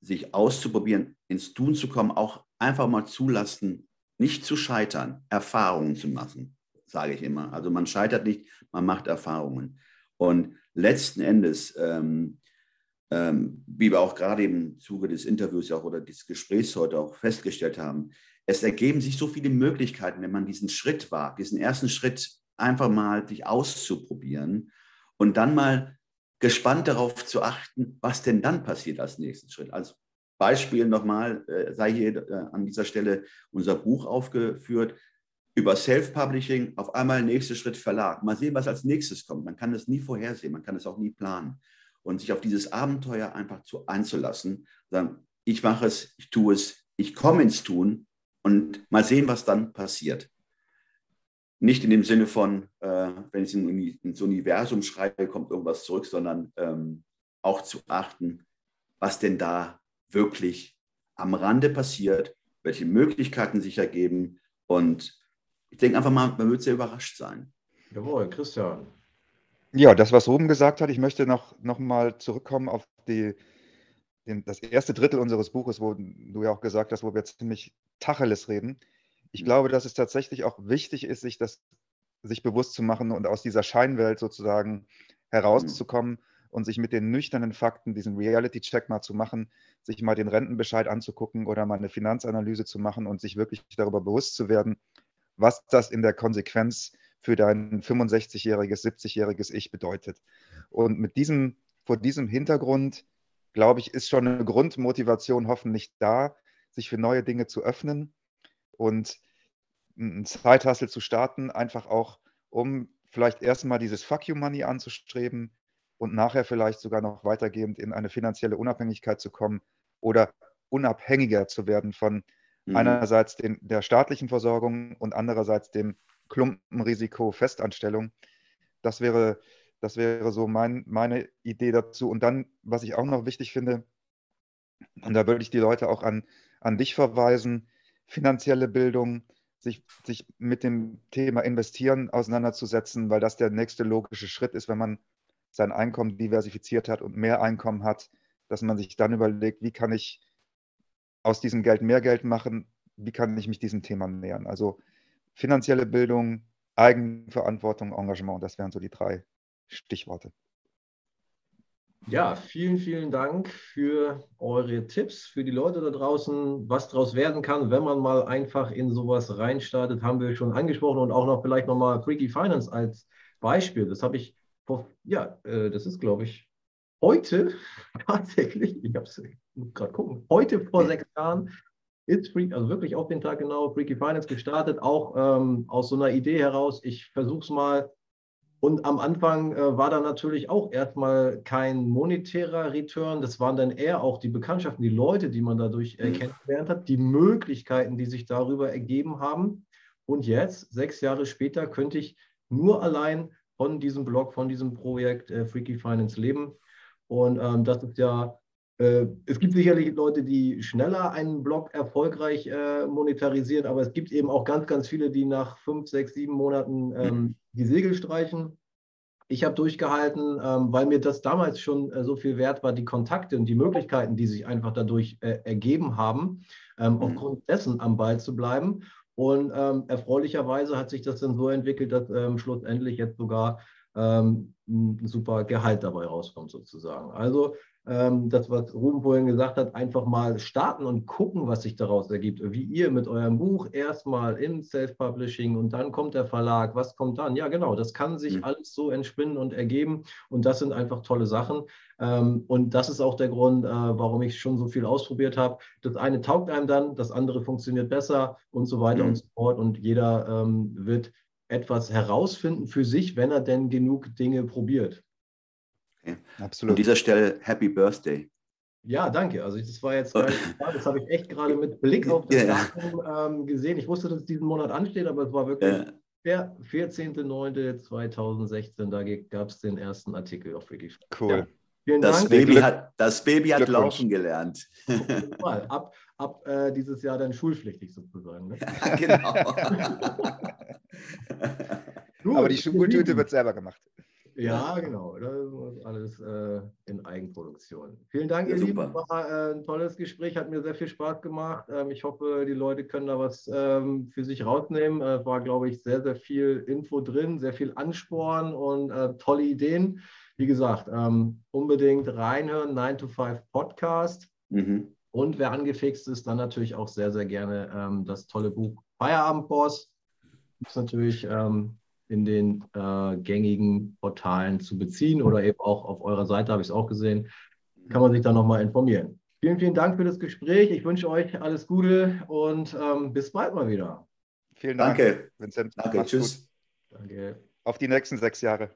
sich auszuprobieren, ins Tun zu kommen, auch einfach mal zulassen, nicht zu scheitern, Erfahrungen zu machen, sage ich immer. Also man scheitert nicht, man macht Erfahrungen. Und letzten Endes, ähm, ähm, wie wir auch gerade im Zuge des Interviews auch oder des Gesprächs heute auch festgestellt haben, es ergeben sich so viele Möglichkeiten, wenn man diesen Schritt wagt, diesen ersten Schritt einfach mal sich auszuprobieren und dann mal gespannt darauf zu achten, was denn dann passiert als nächsten Schritt. Also Beispiel nochmal, äh, sei hier äh, an dieser Stelle unser Buch aufgeführt über Self-Publishing, auf einmal nächster Schritt Verlag. Mal sehen, was als nächstes kommt. Man kann das nie vorhersehen, man kann es auch nie planen. Und sich auf dieses Abenteuer einfach zu einzulassen, sagen, ich mache es, ich tue es, ich komme ins Tun und mal sehen, was dann passiert. Nicht in dem Sinne von, äh, wenn ich ins Universum schreibe, kommt irgendwas zurück, sondern ähm, auch zu achten, was denn da wirklich am Rande passiert, welche Möglichkeiten sich ergeben. Und ich denke einfach mal, man wird sehr überrascht sein. Jawohl, Christian. Ja, das, was Ruben gesagt hat, ich möchte noch, noch mal zurückkommen auf die, den, das erste Drittel unseres Buches, wo du ja auch gesagt hast, wo wir ziemlich Tacheles reden. Ich mhm. glaube, dass es tatsächlich auch wichtig ist, sich das sich bewusst zu machen und aus dieser Scheinwelt sozusagen herauszukommen mhm und sich mit den nüchternen Fakten diesen Reality-Check mal zu machen, sich mal den Rentenbescheid anzugucken oder mal eine Finanzanalyse zu machen und sich wirklich darüber bewusst zu werden, was das in der Konsequenz für dein 65-jähriges, 70-jähriges Ich bedeutet. Und mit diesem, vor diesem Hintergrund, glaube ich, ist schon eine Grundmotivation hoffentlich da, sich für neue Dinge zu öffnen und ein Zeithassel zu starten, einfach auch, um vielleicht erstmal dieses Fuck You Money anzustreben, und nachher vielleicht sogar noch weitergehend in eine finanzielle Unabhängigkeit zu kommen oder unabhängiger zu werden von mhm. einerseits den, der staatlichen Versorgung und andererseits dem Klumpenrisiko Festanstellung. Das wäre, das wäre so mein, meine Idee dazu. Und dann, was ich auch noch wichtig finde, und da würde ich die Leute auch an, an dich verweisen, finanzielle Bildung, sich, sich mit dem Thema Investieren auseinanderzusetzen, weil das der nächste logische Schritt ist, wenn man sein Einkommen diversifiziert hat und mehr Einkommen hat, dass man sich dann überlegt, wie kann ich aus diesem Geld mehr Geld machen, wie kann ich mich diesem Thema nähern. Also finanzielle Bildung, Eigenverantwortung, Engagement, das wären so die drei Stichworte. Ja, vielen, vielen Dank für eure Tipps, für die Leute da draußen, was daraus werden kann, wenn man mal einfach in sowas reinstartet, haben wir schon angesprochen und auch noch vielleicht nochmal Freaky Finance als Beispiel. Das habe ich vor, ja, äh, das ist, glaube ich, heute tatsächlich, ich habe es gerade gucken, heute vor sechs Jahren ist Freak, also wirklich auf den Tag genau, Freaky Finance gestartet, auch ähm, aus so einer Idee heraus, ich versuche es mal. Und am Anfang äh, war da natürlich auch erstmal kein monetärer Return. Das waren dann eher auch die Bekanntschaften, die Leute, die man dadurch äh, kennengelernt hat, die Möglichkeiten, die sich darüber ergeben haben. Und jetzt, sechs Jahre später, könnte ich nur allein von diesem Blog, von diesem Projekt äh, Freaky Finance leben. Und ähm, das ist ja es gibt sicherlich Leute, die schneller einen Blog erfolgreich äh, monetarisieren, aber es gibt eben auch ganz, ganz viele, die nach fünf, sechs, sieben Monaten ähm, mhm. die Segel streichen. Ich habe durchgehalten, ähm, weil mir das damals schon äh, so viel wert war, die Kontakte und die Möglichkeiten, die sich einfach dadurch äh, ergeben haben, ähm, mhm. aufgrund dessen am Ball zu bleiben. Und ähm, erfreulicherweise hat sich das dann so entwickelt, dass ähm, schlussendlich jetzt sogar ähm, ein super Gehalt dabei rauskommt, sozusagen. Also ähm, das, was Ruben vorhin gesagt hat, einfach mal starten und gucken, was sich daraus ergibt. Wie ihr mit eurem Buch erstmal im Self-Publishing und dann kommt der Verlag, was kommt dann? Ja, genau, das kann sich mhm. alles so entspinnen und ergeben und das sind einfach tolle Sachen. Ähm, und das ist auch der Grund, äh, warum ich schon so viel ausprobiert habe. Das eine taugt einem dann, das andere funktioniert besser und so weiter mhm. und so fort und jeder ähm, wird etwas herausfinden für sich, wenn er denn genug Dinge probiert. Okay. Absolut. An dieser Stelle Happy Birthday. Ja, danke. Also das war jetzt, das habe ich echt gerade mit Blick auf das ja. Datum ähm, gesehen. Ich wusste, dass es diesen Monat ansteht, aber es war wirklich ja. der 14.09.2016. Da gab es den ersten Artikel auf Wikipedia. Cool. Ja. Vielen das Dank. Baby hat, das Baby hat laufen gelernt. Mal. Ab, ab äh, dieses Jahr dann schulpflichtig sozusagen. Ne? Ja, genau. aber die Schultüte wird selber gemacht. Ja, genau. Das ist alles äh, in Eigenproduktion. Vielen Dank, ja, ihr Lieben. War äh, ein tolles Gespräch, hat mir sehr viel Spaß gemacht. Ähm, ich hoffe, die Leute können da was ähm, für sich rausnehmen. Äh, war, glaube ich, sehr, sehr viel Info drin, sehr viel Ansporn und äh, tolle Ideen. Wie gesagt, ähm, unbedingt reinhören, 9 to 5 Podcast. Mhm. Und wer angefixt ist, dann natürlich auch sehr, sehr gerne ähm, das tolle Buch Feierabendboss. Ist natürlich ähm, in den äh, gängigen Portalen zu beziehen oder eben auch auf eurer Seite, habe ich es auch gesehen, kann man sich da nochmal informieren. Vielen, vielen Dank für das Gespräch. Ich wünsche euch alles Gute und ähm, bis bald mal wieder. Vielen Dank. Danke. Vincent. Danke. Tschüss. Danke. Auf die nächsten sechs Jahre.